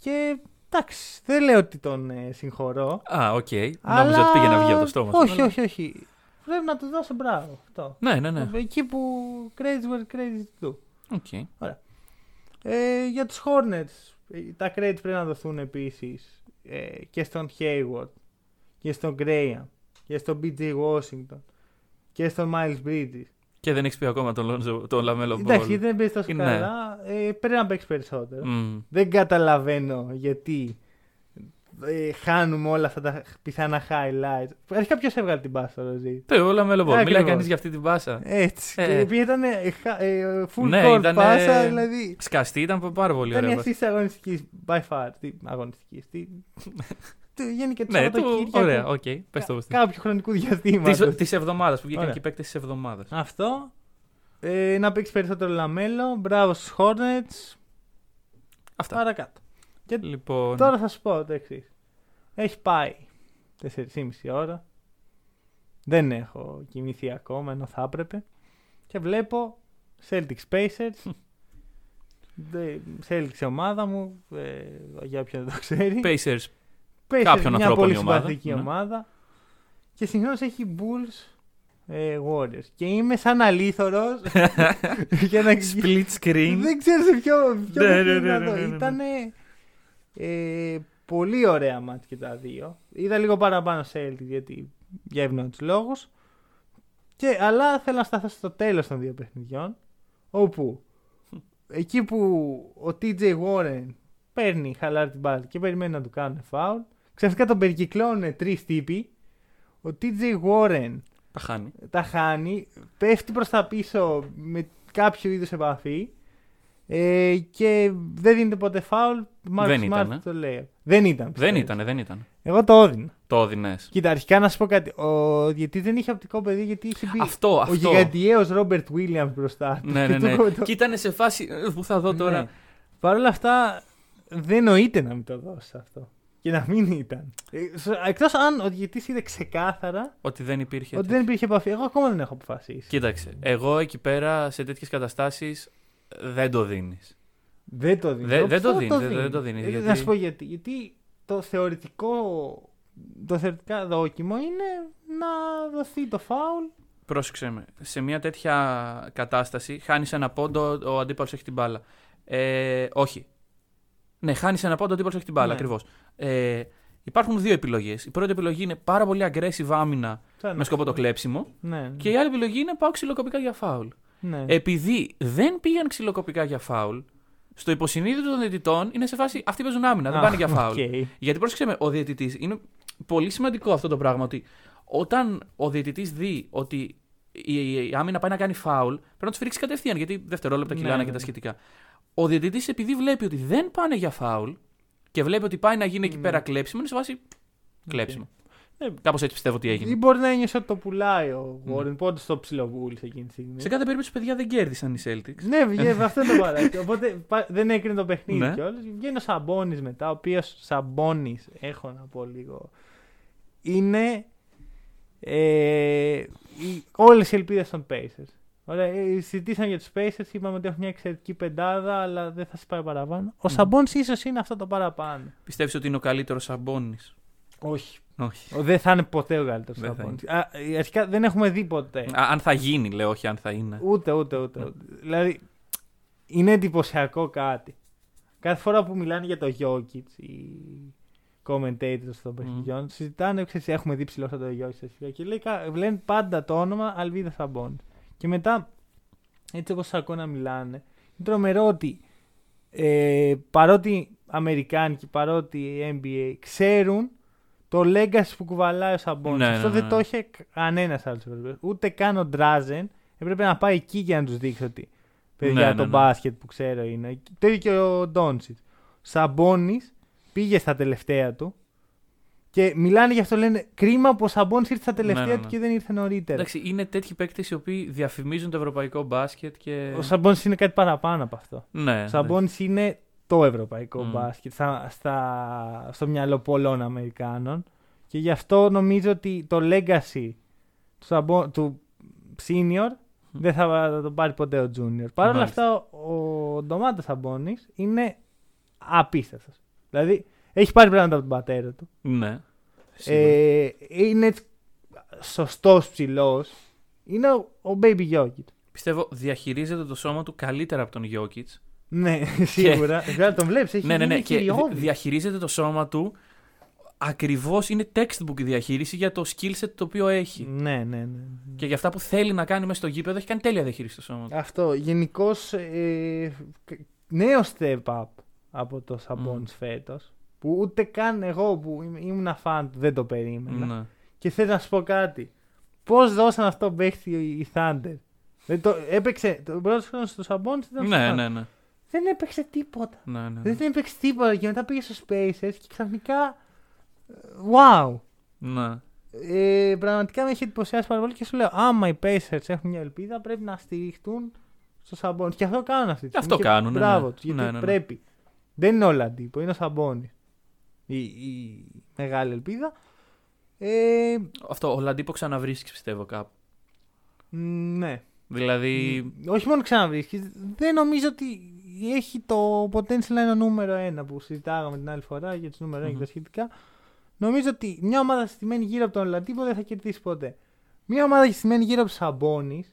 Και εντάξει, δεν λέω ότι τον ε, συγχωρώ. Α, οκ. Νόμιζα αλλά... ότι πήγε να βγει από το στόμα σου. Όχι, αλλά- όχι, όχι. Πρέπει να του δώσω μπράβο. Αυτό. Ναι, ναι, ναι. Εκεί που credit where credit due. ΟΚ. Ε, για τους Hornets, ε, τα credit πρέπει να δοθούν επίσης ε, και στον Hayward και στον Graham και στον PJ Washington και στον Miles Bridges Και δεν έχεις πει ακόμα τον, Lonzo, τον Λαμέλο Μπολ. Εντάξει, δεν παίζει τόσο Ναι. καλά. Ε, πρέπει να παίξεις περισσότερο. Μμ. Δεν καταλαβαίνω γιατί ε, χάνουμε όλα αυτά τα πιθανά highlights. Αρχικά ποιος έβγαλε την πάσα στο Ροζίρ. Το ο Λαμέλο Μπολ. Ακριβώς. Μιλάει κανείς για αυτή την πάσα. Έτσι. Ε. Και η οποία ήταν ε, χα- ε, full Ναι, court ήταν, πάσα, ε, δηλαδή. Σκαστή ήταν πάρα πολύ Ήταν η ωραία. αρχή τη αγωνιστικής. By far. Τι αγωνιστικής. Τι... του γενικά τη Ναι, του... ωραία, οκ. Πες το. Κάποιου χρονικού διαστήματος. Της εβδομάδας που βγήκαν Ωραία. και οι παίκτες της εβδομάδας. Αυτό. Ε, να παίξει περισσότερο λαμέλο. Μπράβο στους Hornets. Αυτά. Παρακάτω. Και Λοιπόν. τώρα θα σου πω το εξής. Έχει πάει 4,5 ώρα. Δεν έχω κοιμηθεί ακόμα ενώ θα έπρεπε. Και βλέπω Celtics Pacers. Δε- Celtics η ομάδα μου. Ε, για όποιον δεν το ξέρει. Pacers. Pacers, κάποιων μια ανθρώπων πολύ η ομάδα, συμπαθητική ναι. ομάδα. Και συγχρόνω έχει Bulls ε, Warriors. Και είμαι σαν αλήθωρος για να Split screen. δεν ξέρω σε ποιο, ποιο Ναι, παιχνίδι ναι, ναι, να ναι, δω. ναι, ναι. Ήτανε ε, πολύ ωραία μάτια και τα δύο. Είδα λίγο παραπάνω Celtics γιατί για ευνόητους λόγους. Και, αλλά θέλω να σταθώ στο τέλος των δύο παιχνιδιών. Όπου εκεί που ο TJ Warren παίρνει χαλάρη την μπάλα και περιμένει να του κάνουν φάουλ. Ξαφνικά τον περικυκλώνουν τρεις τύποι. Ο TJ Warren Τα χάνει. τα χάνει, πέφτει προς τα πίσω με κάποιο είδους επαφή ε, και δεν δίνεται ποτέ φάουλ. Μάρκος Δεν Σμαρτ ήτανε. το λέει. Δεν ήταν. Δεν πιστεύω. ήταν, δεν ήταν. Εγώ το έδινα. Το όδινε. Κοίτα, αρχικά να σου πω κάτι. Ο γιατί δεν είχε οπτικό παιδί, γιατί είχε μπει Αυτό, ο αυτό. γιγαντιαίος Ρόμπερτ Βίλιαμς μπροστά του. Ναι, Και ναι, του ναι. έχω το- Και ήταν σε φάση. ε, Πού θα δω τώρα. Ναι. Παρ' όλα αυτά, δεν νοείται να μην το δώσει αυτό. Και να μην ήταν. Εκτός αν ο διαιτητής είδε ξεκάθαρα Ότι δεν υπήρχε. ότι δεν υπήρχε επαφή. Εγώ ακόμα δεν έχω αποφασίσει. Κοίταξε. Εγώ εκεί πέρα σε τέτοιες καταστάσεις δεν το δίνεις. Δεν το δίνει. Δεν- δεν το δίνεις, δεν- δεν το δίνει, Ε, γιατί- Να σου πω γιατί. Γιατί το θεωρητικό. Το θεωρητικά δόκιμο είναι να δοθεί το φάουλ. Πρόσεξε με. Σε μια τέτοια κατάσταση χάνεις ένα πόντο, ο αντίπαλος έχει την μπάλα. Ε, όχι. Ναι, χάνεις ένα πόντο, ο αντίπαλος έχει την μπάλα. Ναι. Ακριβώς. Ε, υπάρχουν δύο επιλογές. Η πρώτη επιλογή είναι πάρα πολύ aggressive άμυνα Σαν- με σκοπό το κλέψιμο. Ναι, ναι. Και η άλλη επιλογή είναι πάω ξυλοκοπικά για φάουλ. Ναι. Επειδή δεν πήγαν ξυλοκοπικά για φάουλ, στο υποσυνείδητο των διαιτητών είναι σε φάση αυτοί παίζουν άμυνα, δεν Α, πάνε για φάουλ. οκ. Γιατί πρόσεξε με, ο διαιτητής είναι πολύ σημαντικό αυτό το πράγμα ότι όταν ο διαιτητής δει ότι η, η άμυνα πάει να κάνει φάουλ, πρέπει να τους φυρίξει κατευθείαν γιατί δευτερόλεπτα Ναι, κυλάνε ναι, και τα ναι. σχετικά. Ο διαιτητής επειδή βλέπει ότι δεν πάνε για φάουλ και βλέπει ότι πάει να γίνει εκεί Ναι. πέρα κλέψιμο, είναι σε βάση κλέψιμο. Ε, Κάπως έτσι πιστεύω ότι Ή έγινε. μπορεί να ένιωσε ότι το πουλάει ο Warren. Πότε στο ψιλοβούλησε εκείνη τη στιγμή. Σε κάθε περίπτωση, παιδιά δεν κέρδισαν οι Celtics. Ναι, βγαίνει, αυτό είναι το παράδειγμα. Οπότε πα- δεν έκρινε το παιχνίδι Ναι. κιόλας. Βγαίνει ο Σαμπόνι μετά, ο οποίος Σαμπόνι, έχω να πω λίγο. Είναι ε, οι, όλες οι ελπίδες των Pacers. Ωραία, ε, συζητήσαμε για τους Pacers, είπαμε ότι έχουν μια εξαιρετική πεντάδα, αλλά δεν θα σας πάει παραπάνω. Ο Σαμπόνις ίσως είναι αυτό το παραπάνω. Πιστεύεις ότι είναι ο καλύτερος Σαμπόνι. Όχι. Όχι. Ο- Δεν θα είναι ποτέ ο καλύτερος Δεν θα Σαμπόνις. Α, ε, Αρχικά δεν έχουμε δει ποτέ. Α, αν θα γίνει, λέω, όχι αν θα είναι. Ούτε, ούτε, ούτε. ούτε. Δηλαδή, είναι εντυπωσιακό κάτι. Κάθε φορά που μιλάνε για το Jokic, οι commentators των παιχνιδιών, συζητάνε, ξέρεις, έχουμε δει ψηλό το Jokic στα σφυρία και λέει, κα- λένε πάντα το όνομα Αλβίδα Σαμπόν. Και μετά, έτσι όπως ακούω να μιλάνε, είναι τρομερό ότι ε, παρότι Αμερικάνικοι, παρότι NBA ξέρουν το legacy που κουβαλάει ο Σαμπόν. Ναι, Αυτό ναι, δεν ναι. το είχε κανένας άλλος Ευρωπαίο. Ούτε καν ο Ντράζεν έπρεπε να πάει εκεί για να τους δείξει ότι παιδιά Ναι, το ναι, ναι. μπάσκετ που ξέρω είναι. Το ίδιο και ο Ντόνσιτ. Σαμπόνις πήγε στα τελευταία του και μιλάνε γι' αυτό λένε κρίμα που ο Σαμπόνις ήρθε στα τελευταία Ναι, ναι, του ναι. και δεν ήρθε νωρίτερα. Εντάξει, είναι τέτοιοι παίκτες οι οποίοι διαφημίζουν το ευρωπαϊκό μπάσκετ και. Ο Σαμπόνις είναι κάτι παραπάνω από αυτό. Ναι. Ο Σαμπόνις είναι το ευρωπαϊκό Μμ. μπάσκετ στα, στα, στο μυαλό πολλών Αμερικάνων και γι' αυτό νομίζω ότι το legacy του, Σαμπο, του senior δεν θα το πάρει ποτέ ο junior. Παρ' όλα Μάλιστα. αυτά ο, ο Ντομάτα Σαμπόνις είναι απίστευτος. Δηλαδή έχει πάρει πράγματα από τον πατέρα του. Ναι. Σίγουρα. Ε, είναι σωστός ψηλός. Είναι ο, ο Baby Jokic. Πιστεύω διαχειρίζεται το σώμα του καλύτερα από τον Jokic. Ναι, σίγουρα. Βέβαια τον βλέπεις, έχει ναι, ναι, ναι. γίνει Και δι- κυριώδης. διαχειρίζεται το σώμα του ακριβώς είναι textbook η διαχείριση για το skill set το οποίο έχει. Ναι, ναι, ναι. Και για αυτά που θέλει να κάνει μέσα στο γήπεδο έχει κάνει τέλεια διαχείριση στο σώμα του. Αυτό. Γενικώς ε, νέο step up από το Σαμπόνι Mm. φέτος. Που ούτε καν εγώ που ήμ- ήμουν φαν του δεν το περίμενα. Ναι. Και θέλω να σου πω κάτι. Πώς δώσαν αυτό τον παίχτη οι Thunder; Δεν το, έπαιξε. Το πρώτο χρόνο στο Σαμπόνι ήταν στο Ναι, Thunder. ναι, ναι. Δεν έπαιξε τίποτα. ναι, ναι. Δεν έπαιξε τίποτα και μετά πήγε στο Spacers και ξαφνικά. ε, Wow! ναι. Ε, πραγματικά με έχει εντυπωσιάσει πάρα πολύ και σου λέω: Άμα οι Pacers έχουν μια ελπίδα, πρέπει να στηριχτούν στο Σαμπόνι. Και αυτό κάνουν αυτή τη στιγμή. Αυτό και κάνουν, ναι, Μπράβο ναι. τους, γιατί Ναι, ναι, ναι. πρέπει. Δεν είναι όλα τύπο, είναι ο Σαμπόνι. Η, η μεγάλη ελπίδα. Ε, Αυτό, ο Λαντίπο ξαναβρίσκεις πιστεύω κάπου. μ, ναι. Δηλαδή. Όχι μόνο ξαναβρίσκεις, δεν νομίζω ότι έχει το potential να είναι ο νούμερο ένα που συζητάγαμε την άλλη φορά για τους νούμερο 1 και Μμμ. τα σχετικά. Νομίζω ότι μια ομάδα στημένη γύρω από τον Λατίπο δεν θα κερδίσει ποτέ. Μια ομάδα στημένη γύρω από τους Σαμπόνι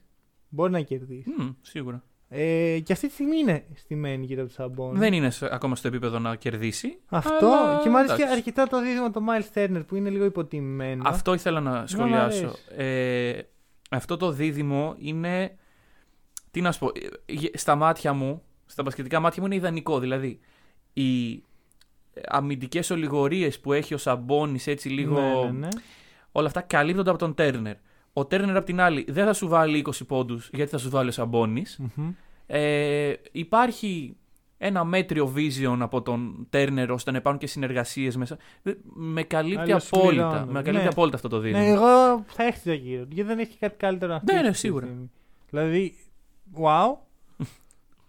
μπορεί να κερδίσει. μ, σίγουρα. Ε, και αυτή τη στιγμή είναι στημένη γύρω από τους Σαμπόνι. Δεν είναι σε- ακόμα στο επίπεδο να κερδίσει. Αυτό αλλά και μου αρέσει και εντάξει. αρκετά το δίδυμο το Miles Turner που είναι λίγο υποτιμημένο. Αυτό ήθελα να σχολιάσω. αρέσει. Ε, αυτό το δίδυμο είναι. Τι να σου πω. ε, γε- Στα μάτια μου, στα μπασκετικά μάτια μου είναι ιδανικό. Δηλαδή, οι αμυντικές ολιγορίες που έχει ο Σαμπόνι έτσι λίγο. Ναι, ναι, ναι. Όλα αυτά καλύπτονται από τον Τέρνερ. Ο Τέρνερ απ' την άλλη δεν θα σου βάλει 20 πόντους γιατί θα σου βάλει ο Σαμπόνι. Μμμ. Ε, υπάρχει ένα μέτριο vision από τον Τέρνερ ώστε να υπάρχουν και συνεργασίες μέσα. Ε, Με καλύπτει Άλλος απόλυτα. συμπληρώνω. Με καλύπτει Ναι. απόλυτα αυτό το δίδυμο. Ναι, εγώ θα έχτιζα γύρω του, γιατί δεν έχει κάτι καλύτερο να Ναι, ναι, χτίσει αυτή τη σίγουρα. στιγμή. Δηλαδή, wow.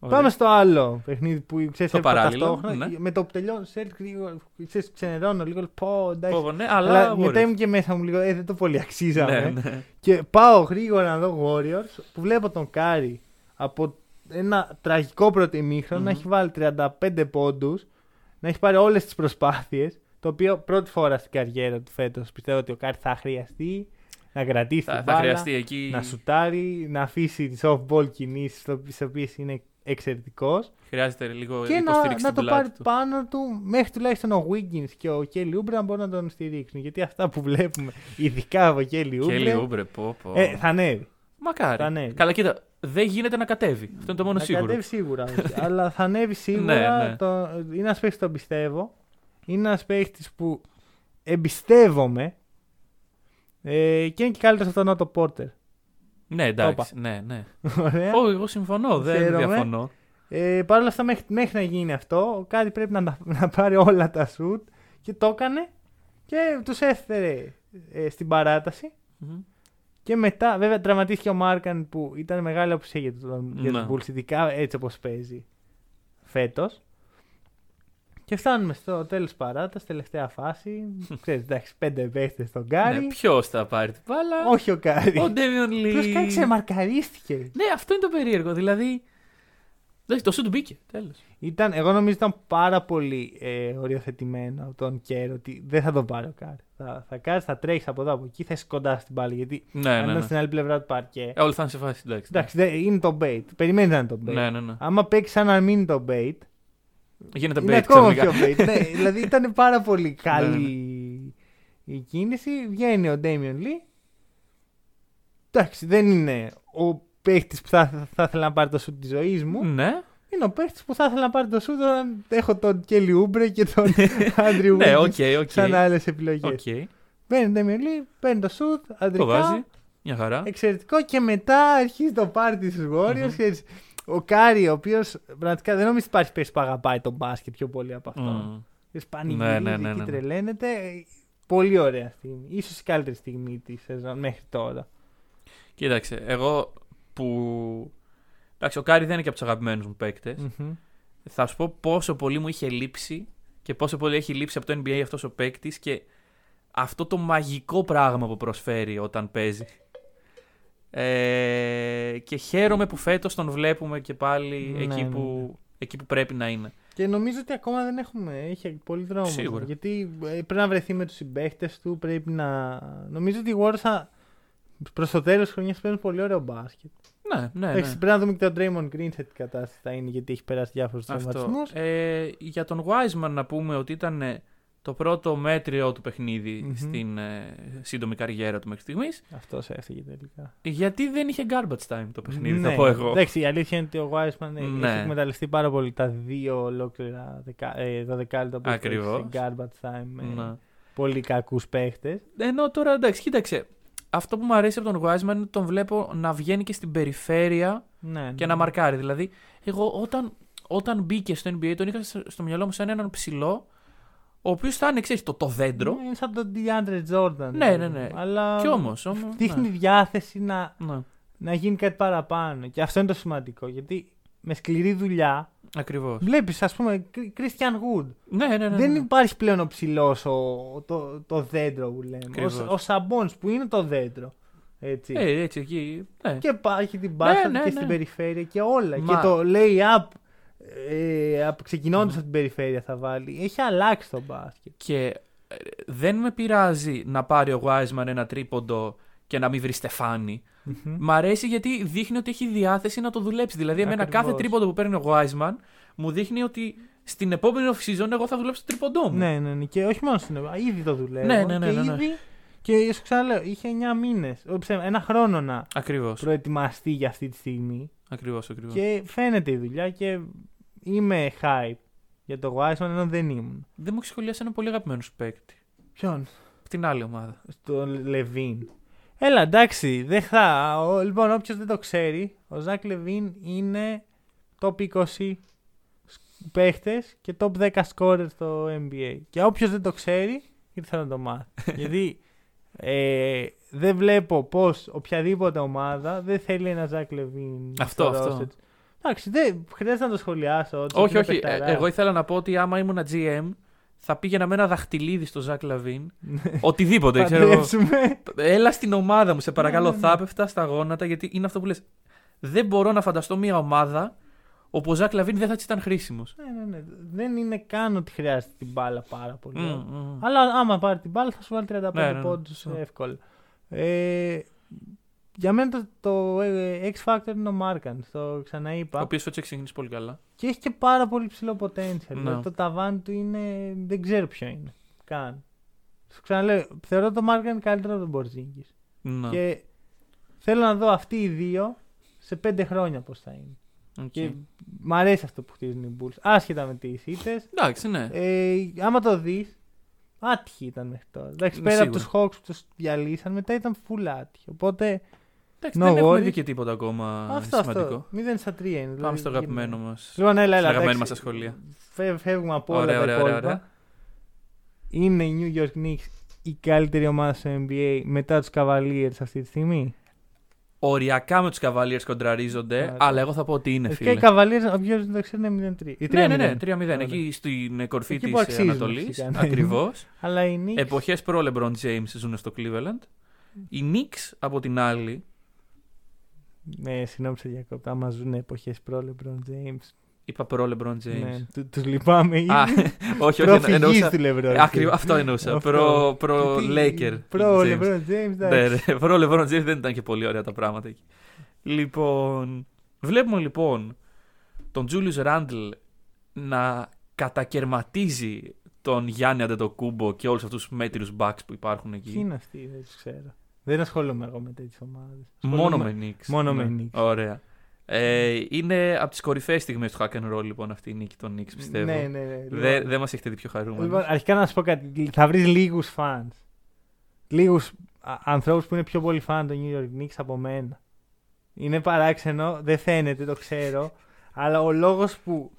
Ωραία. Πάμε στο άλλο παιχνίδι που ξέρεις Το από παράλληλο, ταυτόχρονα. ναι. Με το που τελειώνω, ξέρεις, γρήγορα, ξέρεις, ξενερώνω λίγο. Πω, εντάξει. Πω, πω, ναι, αλλά, Αλλά μπορείς. μετά ήμουν και μέσα μου λίγο, ε, δεν το πολύ αξίζαμε. Ναι, ναι. Και πάω γρήγορα να δω Warriors που βλέπω τον Κάρι από ένα τραγικό πρώτο ημίχρονο Μμμ. να έχει βάλει 35 πόντους, να έχει πάρει όλες τις προσπάθειες. Το οποίο πρώτη φορά στην καριέρα του φέτος πιστεύω ότι ο Κάρι θα χρειαστεί να κρατήσει Θα, την θα μπάλα, χρειαστεί εκεί. να σουτάρει, να αφήσει τις off-ball κινήσεις, τις οποίες είναι εξαιρετικός. Χρειάζεται λίγο Και να, υποστήριξη να στην το πλάτη πάρει του. πάνω του μέχρι τουλάχιστον ο Wiggins και ο Kelly Oubre να μπορούν να τον στηρίξουν. Γιατί αυτά που βλέπουμε, ειδικά από Kelly Και Oubre, λίγο ούμπρε, πω, πω. ε, θα ανέβει. Μακάρι. θα ανέβει. Καλά, κοίτα, δεν γίνεται να κατέβει. Αυτό είναι το μόνο να σίγουρο. κατέβει σίγουρα. όχι. αλλά θα ανέβει σίγουρα. Ναι, ναι. Το... Είναι ένας παίχτη που τον πιστεύω. Είναι ένας παίχτη που εμπιστεύομαι. Ε, και είναι και καλύτερος από τον Νότο Πόρτερ. Ναι, εντάξει. Ναι, ναι. Ωραία. Όχι, εγώ συμφωνώ. Δεν Χαίρομαι. διαφωνώ. Ε, Παρ' όλα αυτά, μέχρι, μέχρι να γίνει αυτό, κάτι πρέπει να, τα- να πάρει όλα τα σουτ και το έκανε και τους έφερε ε, στην παράταση. Μμμ. Και μετά, βέβαια, τραυματίστηκε ο Μάρκανεν που ήταν μεγάλη απουσία για τον για Ναι. τους Bulls, ειδικά έτσι όπως παίζει φέτος. Και φτάνουμε στο τέλος παράταση, τελευταία φάση. Ξέρεις, εντάξει, πέντε παίχτες στον Κάρι. Ναι, Ποιος θα πάρει την μπάλα; Όχι ο Κάρι. Ο Ντέμιον Ποιο Λί. Κάρι ξεμαρκαρίστηκε. Ναι, αυτό είναι το περίεργο. Δηλαδή. Εντάξει, το σουτ του μπήκε. Τέλος. Ήταν, εγώ νομίζω ήταν πάρα πολύ ε, οριοθετημένο από τον Κερ ότι δεν θα τον πάρει ο Κάρι. Θα, θα κάτσεις, θα τρέχεις από εδώ από εκεί, θα είσαι κοντά στην μπάλα. Γιατί Ναι, αν ναι, ήταν ναι. στην άλλη πλευρά του παρκέ. Ε, όλοι θα είναι σε φάση. Εντάξει. Εντάξει, δεν- είναι το bait. Περιμένει να είναι το bait. Ναι, ναι, ναι. Άμα παίξεις σαν να μην είναι το bait, Γίνεται είναι bait ακόμα ξαφνικά. πιο bait. ναι, δηλαδή ήταν πάρα πολύ καλή η κίνηση. Βγαίνει ο Ντέμιον Λί. Εντάξει, δεν είναι ο παίχτης που θα, θα ήθελα να πάρει το σουτ της ζωής μου. Ναι, Είναι ο παίχτης που θα ήθελα να πάρει το σουτ όταν έχω τον Κέλι Ούμπρε και τον Άντριου ναι, οκ, Wiggins οκ. σαν άλλες επιλογές. Οκ. Μπαίνει ο Ντέμιον Λί, παίρνει το σουτ, Το αντρικά. βάζει. Μια χαρά. Εξαιρετικό και μετά αρχίζει το πάρτι στους Warriors. Μμμ. Ξέρεις. Ο Κάρι, ο οποίος πραγματικά δεν νομίζω ότι υπάρχει παίχτης που αγαπάει το μπάσκετ πιο πολύ από αυτόν. Μμ. Mm. Πανηγυρίζει Ναι, ναι, ναι, και ναι. τρελαίνεται. Πολύ ωραία στιγμή. Ίσως η καλύτερη στιγμή της σεζόν μέχρι τώρα. Κοίταξε, εγώ που. Εντάξει, ο Κάρι δεν είναι και από τους αγαπημένους μου παίκτες. Μμμ. Θα σου πω πόσο πολύ μου είχε λείψει και πόσο πολύ έχει λείψει από το NBA αυτός ο παίκτης και αυτό το μαγικό πράγμα που προσφέρει όταν παίζει. Ε, και χαίρομαι που φέτος τον βλέπουμε και πάλι Ναι, εκεί, ναι, που, εκεί που πρέπει να είναι. Και νομίζω ότι ακόμα δεν έχουμε. Έχει πολύ δρόμο. Σίγουρα. Γιατί ε, πρέπει να βρεθεί με τους συμπαίχτες του. Πρέπει να. Νομίζω ότι οι Warriors θα... προς το τέλος της χρονιάς παίζουν πολύ ωραίο μπάσκετ. Ναι, ναι, ναι. Εντάξει, πρέπει να δούμε και τον Draymond Green σε τι κατάσταση θα είναι γιατί έχει περάσει διάφορους Αυτό. τραυματισμούς. Ε, για τον Wiseman να πούμε ότι ήταν το πρώτο μέτριο του παιχνιδι Μμμ. στην ε, σύντομη καριέρα του μέχρι στιγμής. Αυτός έφυγε τελικά. Γιατί δεν είχε garbage time το παιχνίδι, Ναι. θα πω εγώ. Εντάξει, η αλήθεια είναι ότι ο Wiseman ε, Ναι. έχει εκμεταλλευτεί πάρα πολύ τα δύο ολόκληρα δεκα, ε, δωδεκάλεπτα που έχει Ακριβώς. παίξει σε garbage time με Ναι. πολύ κακούς παίχτες. Ενώ τώρα εντάξει, κοίταξε. Αυτό που μου αρέσει από τον Wiseman είναι ότι τον βλέπω να βγαίνει και στην περιφέρεια Ναι, και ναι. να μαρκάρει. Δηλαδή, εγώ όταν, όταν μπήκε στο NBA τον είχα στο στο μυαλό μου σαν έναν ψηλό, ο οποίος θα είναι, ξέρεις, το, το δέντρο. Είναι σαν τον DeAndre Jordan. Ναι, ναι, ναι. Αλλά Κι όμως. δείχνει διάθεση να, Ναι, να γίνει κάτι παραπάνω. Και αυτό είναι το σημαντικό. Γιατί με σκληρή δουλειά ακριβώς. βλέπεις, ας πούμε, Christian Wood. Ναι, ναι, ναι. ναι. Δεν υπάρχει πλέον ο ψηλός, το, το δέντρο που λέμε. Ακριβώς. Ο, ο Σαμπόνς που είναι το δέντρο. Έτσι. Ε, έτσι εκεί. Ναι. Και πάει και την μπάστα Ναι, ναι, και ναι. στην περιφέρεια και όλα. Μα- Και το lay-up ε, από- ξεκινώντας από την περιφέρεια θα βάλει. Έχει αλλάξει το μπάσκετ. Και ε, δεν με πειράζει να πάρει ο Wiseman ένα τρίποντο και να μην βρει στεφάνι. Μ' αρέσει γιατί δείχνει ότι έχει διάθεση να το δουλέψει. Δηλαδή, εμένα Ακριβώς. κάθε τρίποντο που παίρνει ο Wiseman μου δείχνει ότι στην επόμενη off-season εγώ θα δουλέψω το τρίποντό μου. Ναι, ναι, ναι. Και όχι μόνο στην Ελλάδα. Ήδη το δουλεύω. Ναι, ναι, ναι, Και ναι, ναι. ήδη. Και σου ξαναλέω, είχε 9 μήνες. Ένα χρόνο να Ακριβώς. προετοιμαστεί για αυτή τη στιγμή. Ακριβώς, ακριβώς. Και φαίνεται η δουλειά και είμαι hype για το Wiseman ενώ δεν ήμουν. Δεν μου έχει σχολιάσει ένα πολύ αγαπημένος σου παίκτη. Ποιον; Από την άλλη ομάδα. Στο Λεβίν. Έλα, εντάξει, δεν θα. Ο, λοιπόν, όποιος δεν το ξέρει, ο Ζακ Λεβίν είναι top 20 παίχτες και top 10 scorer στο NBA. Και όποιος δεν το ξέρει, ήρθε να το μάθει. Γιατί ε, δεν βλέπω πώς οποιαδήποτε ομάδα δεν θέλει ένα Ζακ Λεβίν. Αυτό, στο αυτό. roster της. Εντάξει, δεν χρειάζεται να το σχολιάσω. ότι όχι, είναι όχι. Ε, παιχταράς. εγώ ήθελα να πω ότι άμα ήμουν GM, θα πήγαινα με ένα δαχτυλίδι στο Ζακ Λαβίν. Οτιδήποτε, ξέρω εγώ. Παντρέψουμε. Έλα στην ομάδα μου, σε παρακαλώ. Ναι, ναι, ναι. Θα έπεφτα στα γόνατα γιατί είναι αυτό που λες. Δεν μπορώ να φανταστώ μια ομάδα όπου ο Ζακ Λαβίν δεν θα της ήταν χρήσιμος. Ναι, ναι, ναι. Δεν είναι καν ότι χρειάζεται την μπάλα πάρα πολύ. Αλλά άμα πάρει την μπάλα θα σου βάλει 35 Ναι, ναι, ναι. πόντους Ναι. εύκολα. Ε, για μένα το, το ε, X Factor είναι ο Μάρκανεν, το ξαναείπα. Ο οποίος φέτος έχει ξεκινήσει πολύ καλά. Και έχει και πάρα πολύ ψηλό potential. Ναι. Δηλαδή το ταβάνι του είναι. δεν ξέρω ποιο είναι. Καν. Σου ξαναλέω, θεωρώ το Μάρκανεν καλύτερο από τον Πορζίνγκις. Ναι. Και θέλω να δω αυτοί οι δύο σε πέντε χρόνια πώς θα είναι. Οκ. Και μ' αρέσει αυτό που χτίζουν οι Bulls. Άσχετα με τις ήττες. Εντάξει, ναι. Ε, άμα το δεις, άτυχοι ήταν μέχρι τώρα. Εντάξει, Ναι, πέρα από σίγουρα. τους Hawks που τους διαλύσαν, μετά ήταν full άτυχοι. Οπότε Εντάξει, no δεν έχουμε worries. δει και τίποτα ακόμα αυτό, σημαντικό. αυτό. 0 στα 3 είναι. Πάμε δηλαδή, στο γίνεται. αγαπημένο μας. Λοιπόν, έλα, έλα. αγαπημένη εντάξει, μας σχολεία. φε- Φεύγουμε από όλα Ωραία, τα ωραία, ωραία, υπόλοιπα. ωραία. Είναι η New York Knicks η καλύτερη ομάδα στο NBA μετά τους Cavaliers αυτή τη στιγμή; Οριακά με τους Cavaliers κοντραρίζονται, Ωραία. αλλά εγώ θα πω ότι είναι Και φίλε. οι Cavaliers, όποιο δεν το ξέρει, είναι 0-3. Ή 3-0. Ναι, ναι, ναι, 3-0. Ωραία. Εκεί στην κορφή Εκεί της που αξίζουν, Ανατολής. φυσικά, ναι. Ακριβώς. Αλλά οι Knicks. Εποχές προ LeBron James ζουν στο Cleveland. Οι Knicks από την άλλη. Ναι, συγγνώμη σε διακόπτω. Άμα ζουν εποχές προ LeBron James. Είπα προ LeBron James. Ναι, του τους λυπάμαι ήδη. Α, όχι, όχι. Προφυγής εννοούσα- του LeBron. Ακριβώς, αυτό εννοούσα. Αυτό. Προ, προ Τι- Laker. Προ James. LeBron James, Ναι, εντάξει. ναι, προ LeBron James δεν ήταν και πολύ ωραία τα πράγματα εκεί. Λοιπόν, βλέπουμε λοιπόν τον Julius Randle να κατακαιρματίζει τον Γιάννη Αντετοκούμπο και όλους αυτούς τους μέτριους backs που υπάρχουν εκεί. Ποιοι είναι αυτοί, δεν τους ξέρω. Δεν ασχολούμαι εγώ με τέτοιες ομάδες. Μόνο με Knicks. Μόνο Ναι. με Knicks. Ωραία. Ε, είναι από τις κορυφαίες στιγμές του hack and roll λοιπόν αυτή η νίκη των Knicks πιστεύω. Ναι, ναι, ναι. Δεν Λοιπόν, δε μας έχετε δει πιο χαρούμενοι. λοιπόν, αρχικά να σου πω κάτι. Θα βρεις λίγους fans. Λίγους ανθρώπους που είναι πιο πολύ fan των New York Knicks από μένα. Είναι παράξενο, δεν φαίνεται, το ξέρω. αλλά ο λόγος που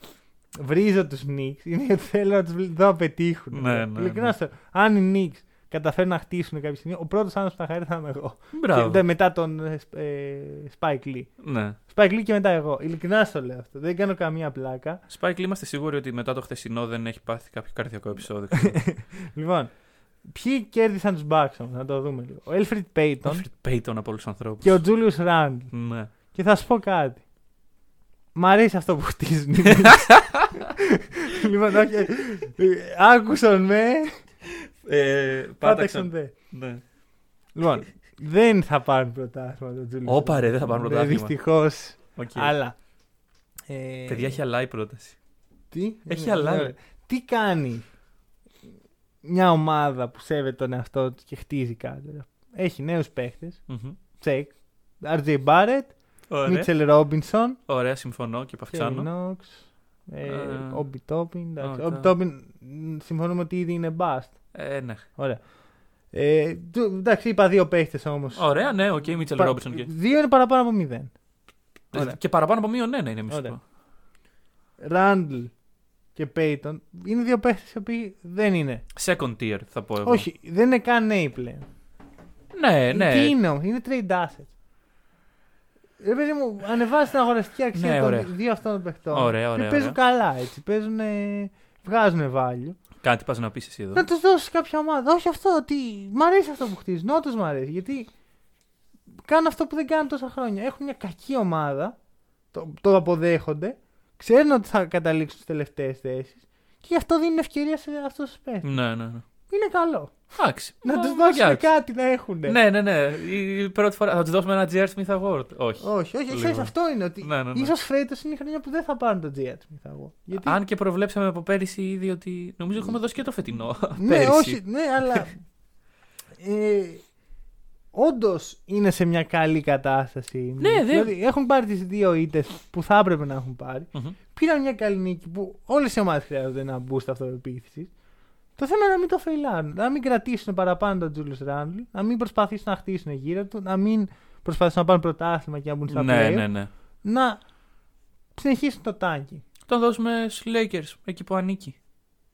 βρίζω τους Knicks είναι γιατί θέλω να τους δω να πετύχουν. Ναι, ναι, Ειλικρινά ναι. στο- Αν οι Knicks καταφέρουν να χτίσουν κάποια στιγμή, ο πρώτος άνθρωπος που θα χαρεί θα είμαι εγώ. Μπράβο. Και μετά τον ε, Σπ- ε, Spike Lee. Ναι. Spike Lee και μετά εγώ. Ειλικρινά στο λέω αυτό. Δεν κάνω καμία πλάκα. Spike Lee, είμαστε σίγουροι ότι μετά το χθεσινό δεν έχει πάθει κάποιο καρδιακό επεισόδιο. Λοιπόν, ποιοι κέρδισαν τους Bucks όμως, να το δούμε λίγο. Ο Elfrid Payton Alfred Payton από όλους τους ανθρώπους. και ο Julius Randle. Ναι. Και θα σου πω κάτι. Μ' αρέσει αυτό που χτίζουν οι Knicks. λοιπόν, όχι. ε, Άκουσαν με, Ε, πάταξαν δε. Ναι. Λοιπόν, δεν θα πάρουν πρωτάθλημα το Julius Όπα, ρε, δεν θα πάρουν πρωτάθλημα. Δυστυχώς. Οκ. Αλλά. ε, Παιδιά, έχει αλλάει η πρόταση. Τι, Έχει Ναι, αλλάξει. ναι. Τι κάνει μια ομάδα που σέβεται τον εαυτό του και χτίζει κάτι. Έχει νέους παίχτες. Μμμ. Check. RJ Barrett, Ωραία. Μίτσελ Ρόμπινσον, Ωραία, συμφωνώ και επαυξάνω. Νόξ, Ε, Όμπι Τόπιν. ωραία. Όμπι Τόπιν συμφωνούμε ότι ήδη είναι bust. Ε, ναι. Ωραία. Ε, του- εντάξει, είπα δύο παίχτες όμως. Ωραία, ναι, οκ, Μίτσελ Ρόμπινσον και. Δύο είναι παραπάνω από μηδέν. Ωραία. Και παραπάνω από μείον ένα είναι Ωραία. μισό. Ράντλ και Πέιτον είναι δύο παίχτες οι οποίοι δεν είναι. Second tier θα πω εγώ. Όχι, δεν είναι καν νέοι πλέον. Ναι, ναι. Τι είναι όμως, είναι trade assets. Ρε παιδί μου, ανεβάζει την αγοραστική αξία Ναι, των ωραία. δύο αυτών των παιχτών. Ωραία, ωραία, Και παίζουν ωραία. καλά έτσι. Παίζουν, βγάζουν value. Κάτι πας να πεις εσύ εδώ. Να τους δώσεις κάποια ομάδα. Όχι αυτό, ότι μ' αρέσει αυτό που χτίζουν. Όντω μ' αρέσει. Γιατί κάνουν αυτό που δεν κάνουν τόσα χρόνια. Έχουν μια κακή ομάδα. Το, το αποδέχονται. Ξέρουν ότι θα καταλήξουν στις τελευταίες θέσεις. Και γι' αυτό δίνουν ευκαιρία σε αυτούς τους παίχτες. Ναι, ναι, ναι. Είναι καλό. Εντάξει. Να Μα, τους δώσουν εντάξει. κάτι να έχουν. Ναι, ναι, ναι. Η πρώτη φορά θα τους δώσουμε ένα J.R. Smith Award. Όχι. Όχι, όχι, Λίγο. ξέρεις, αυτό είναι ότι Ναι, ναι, ναι. ίσως φέτος είναι η χρονιά που δεν θα πάρουν το Jet Smith εγώ. Γιατί... Αν και προβλέψαμε από πέρυσι ήδη ότι. Νομίζω έχουμε δώσει και το φετινό. ναι, πέρυσι. όχι, ναι, αλλά ε, όντως είναι σε μια καλή κατάσταση. Ναι, δεν- δηλαδή, έχουν πάρει τις δύο ήττες που θα έπρεπε να έχουν πάρει. Μμμ. Πήραν μια καλή νίκη που όλες οι ομάδες χρειάζονται ένα boost αυτοπεποίθησης. Το θέμα είναι να μην το φεϊλάρουν. Να μην κρατήσουν παραπάνω τον Τζούλου Ράντλ, να μην προσπαθήσουν να χτίσουν γύρω του, να μην προσπαθήσουν να πάρουν πρωτάθλημα και να μπουν στα Ναι, play. ναι, ναι. Να συνεχίσουν το τάγκι. Τον δώσουμε στους Lakers, εκεί που ανήκει.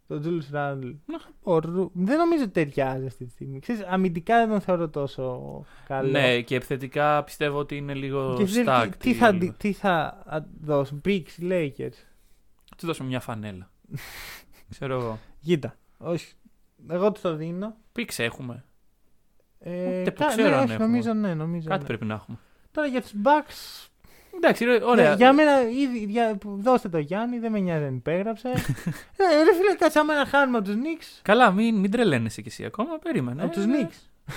Το Τζούλου Ράντλ. Ναι. Ο Ρου- Δεν νομίζω ότι ταιριάζει αυτή τη στιγμή. Ξέρεις, αμυντικά δεν τον θεωρώ τόσο καλό. Ναι, και επιθετικά πιστεύω ότι είναι λίγο Και ξέρεις, stacked. τι, θα, τι, τι θα α, δώσουν, Bricks, Lakers. Του δώσουμε μια φανέλα. Ξέρω εγώ. Κοίτα, όχι. Εγώ του το δίνω. Πίξ έχουμε. Ε, Ούτε που κα- ξέρω ναι, αν όχι, έχουμε. νομίζω ναι, νομίζω Κάτι ναι. πρέπει να έχουμε. Τώρα για τους Bucks, Εντάξει, ρε, ωραία. ναι, για μένα ήδη, για, δώστε το Γιάννη, δεν με νοιάζει αν υπέγραψε. ε, ρε φίλε, κάτσε άμα να χάνουμε από τους Knicks. Καλά, μην, μην τρελαίνεσαι κι εσύ ακόμα. Περίμενε. από τους Ε, Knicks.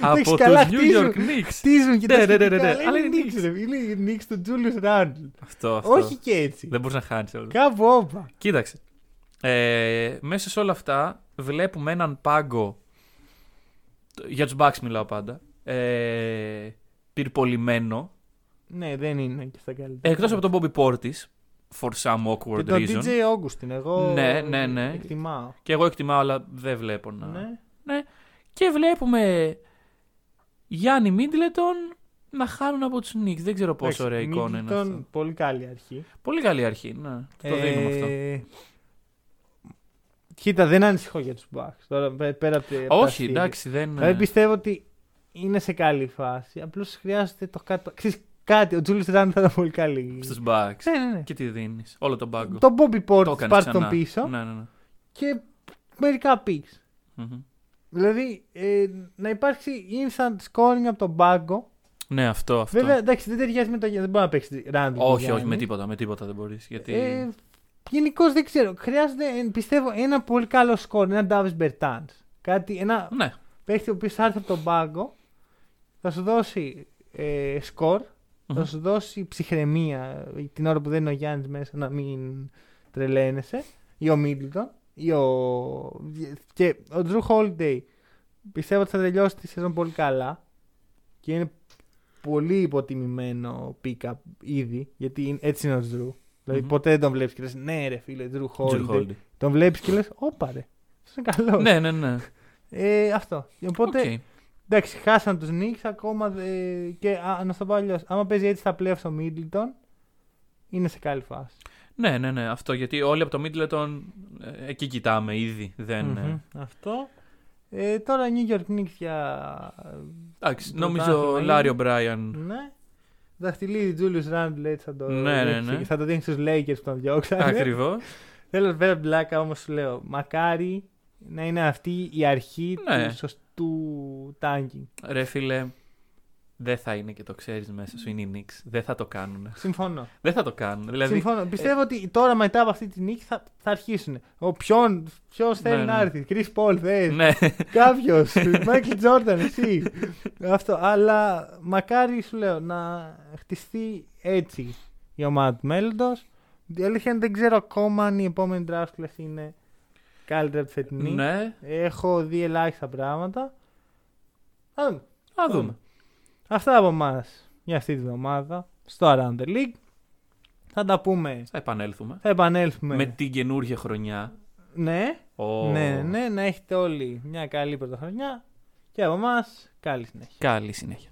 Από Εντάξει, τους καλά, New χτίζουν. York Knicks. Χτίζουν και Ναι, τα ναι, ναι, σχετικά, ναι, ναι. αλλά Αλλά είναι είναι Knicks, ρε φίλε, είναι οι Knicks του Julius Randle. Αυτό, αυτό. Όχι και έτσι. Δεν μπορείς να χάνεις όλο. Κάπου όπα. Κοίταξε. Ε, μέσα σε όλα αυτά βλέπουμε έναν πάγκο. Για τους Bucks μιλάω πάντα. Ε, πυρπολιμένο. Ναι, δεν είναι και στα καλύτερα. Εκτός από τον Bobby Portis. For some awkward Και τον reason. DJ Augustin, εγώ Ναι, ναι, ναι. εκτιμάω. Και εγώ εκτιμάω, αλλά δεν βλέπω να. Ναι. Και βλέπουμε Γιάννη Μίτλετον να χάνουν από τους Knicks. Δεν ξέρω πόσο ωραία Εντάξει, εικόνα είναι Middleton, αυτό. Πολύ καλή αρχή. Πολύ καλή αρχή. Ναι, το δίνουμε αυτό. Ε, Κοίτα, δεν ανησυχώ για τους Bucks. Τώρα, πέ- πέρα από, τη- από τα Όχι, αστεία. εντάξει, δεν. Δηλαδή πιστεύω ότι είναι σε καλή φάση. Απλώς χρειάζεται το κάτω. Ξέρεις, κάτι, ο Τζούλιος Ράντ θα ήταν πολύ καλή. Στους Bucks. Ναι, ναι, ναι. Και τι δίνεις. Όλο τον πάγκο. Το Bobby Το Portis έκανες πάρει ξανά. τον πίσω Ναι, ναι, ναι. και μερικά picks. Μμμ. Δηλαδή ε, να υπάρξει instant scoring από τον πάγκο. Ναι, αυτό. αυτό. Βέβαια, εντάξει, δεν ταιριάζει με το Γιάννη. Δεν μπορεί να παίξει Ράντ. όχι, όχι, με τίποτα, με τίποτα δεν μπορείς. Γιατί. Ε, Γενικώς δεν ξέρω. Χρειάζεται, ε, πιστεύω, ένα πολύ καλό σκορ. Ένα Davis Bertans. Κάτι, ένα ναι, παίχτη ο οποίος θα έρθει από τον πάγκο, θα σου δώσει ε, σκορ, θα Μμμ. σου δώσει ψυχραιμία ε, την ώρα που δεν είναι ο Γιάννης μέσα να μην τρελαίνεσαι, ή ο Μίντλτον, ή ο. Και ο Jrue Holiday πιστεύω ότι θα τελειώσει τη σεζόν πολύ καλά και είναι πολύ υποτιμημένο pick-up ήδη, γιατί είναι- έτσι είναι ο Jrue. Δηλαδή Μμμ. ποτέ δεν τον βλέπεις και λες: Ναι, ρε φίλε, Jrue Jrue Holiday. Holiday. Τον βλέπεις και λες: Όπα ρε. Αυτό είναι καλός. Ναι, ναι, ναι. Ε, αυτό. Οπότε, Οκ. εντάξει, χάσαν τους Knicks ακόμα. δε- και α, να στο πω αλλιώς, άμα παίζει έτσι στα playoffs ο Middleton, είναι σε καλή φάση. Ναι, ναι, ναι. Αυτό γιατί όλοι από το Middleton ε, εκεί κοιτάμε ήδη. Δεν. Μμμ. ε, Αυτό. Ε, τώρα New York Knicks για. Εντάξει, Το νομίζω πρωτάθλημα Λάριο είναι. Μπράιαν. Ναι. Δαχτυλίδι Julius Randle έτσι θα το, Ναι, ναι, ρίξει- ναι. θα το δίνει στους Lakers που τον διώξανε. Ακριβώς. Θέλω πέρα από την πλάκα όμως σου λέω, μακάρι να είναι αυτή η αρχή Ναι. του σωστού tanking. Ρε φίλε, δεν θα είναι και το ξέρεις μέσα σου είναι οι Knicks. Δεν θα το κάνουν. Συμφωνώ. Δεν θα το κάνουν. Δηλαδή, Συμφωνώ. Πιστεύω ότι τώρα μετά από αυτή τη νίκη θα, θα αρχίσουν. Ο ποιον, ποιος θέλει Ναι, να ναι. έρθει; Chris Paul θες; ναι. Κάποιος. Michael Jordan, εσύ. Αυτό. Αλλά μακάρι σου λέω να χτιστεί έτσι η ομάδα του μέλλοντος. Η αλήθεια είναι δεν ξέρω ακόμα αν η επόμενη draft class είναι καλύτερα από τη φετινή. Ναι, Έχω δει ελάχιστα πράγματα. Α δούμε. θα δούμε. Αυτά από εμάς για αυτή τη βδομάδα στο Around the League. Θα τα πούμε. Θα επανέλθουμε. Θα επανέλθουμε. Με την καινούργια χρονιά. Ναι, Ω, ναι, ναι, να έχετε όλοι μια καλή πρωτοχρονιά. Και από εμάς, καλή συνέχεια. Καλή συνέχεια.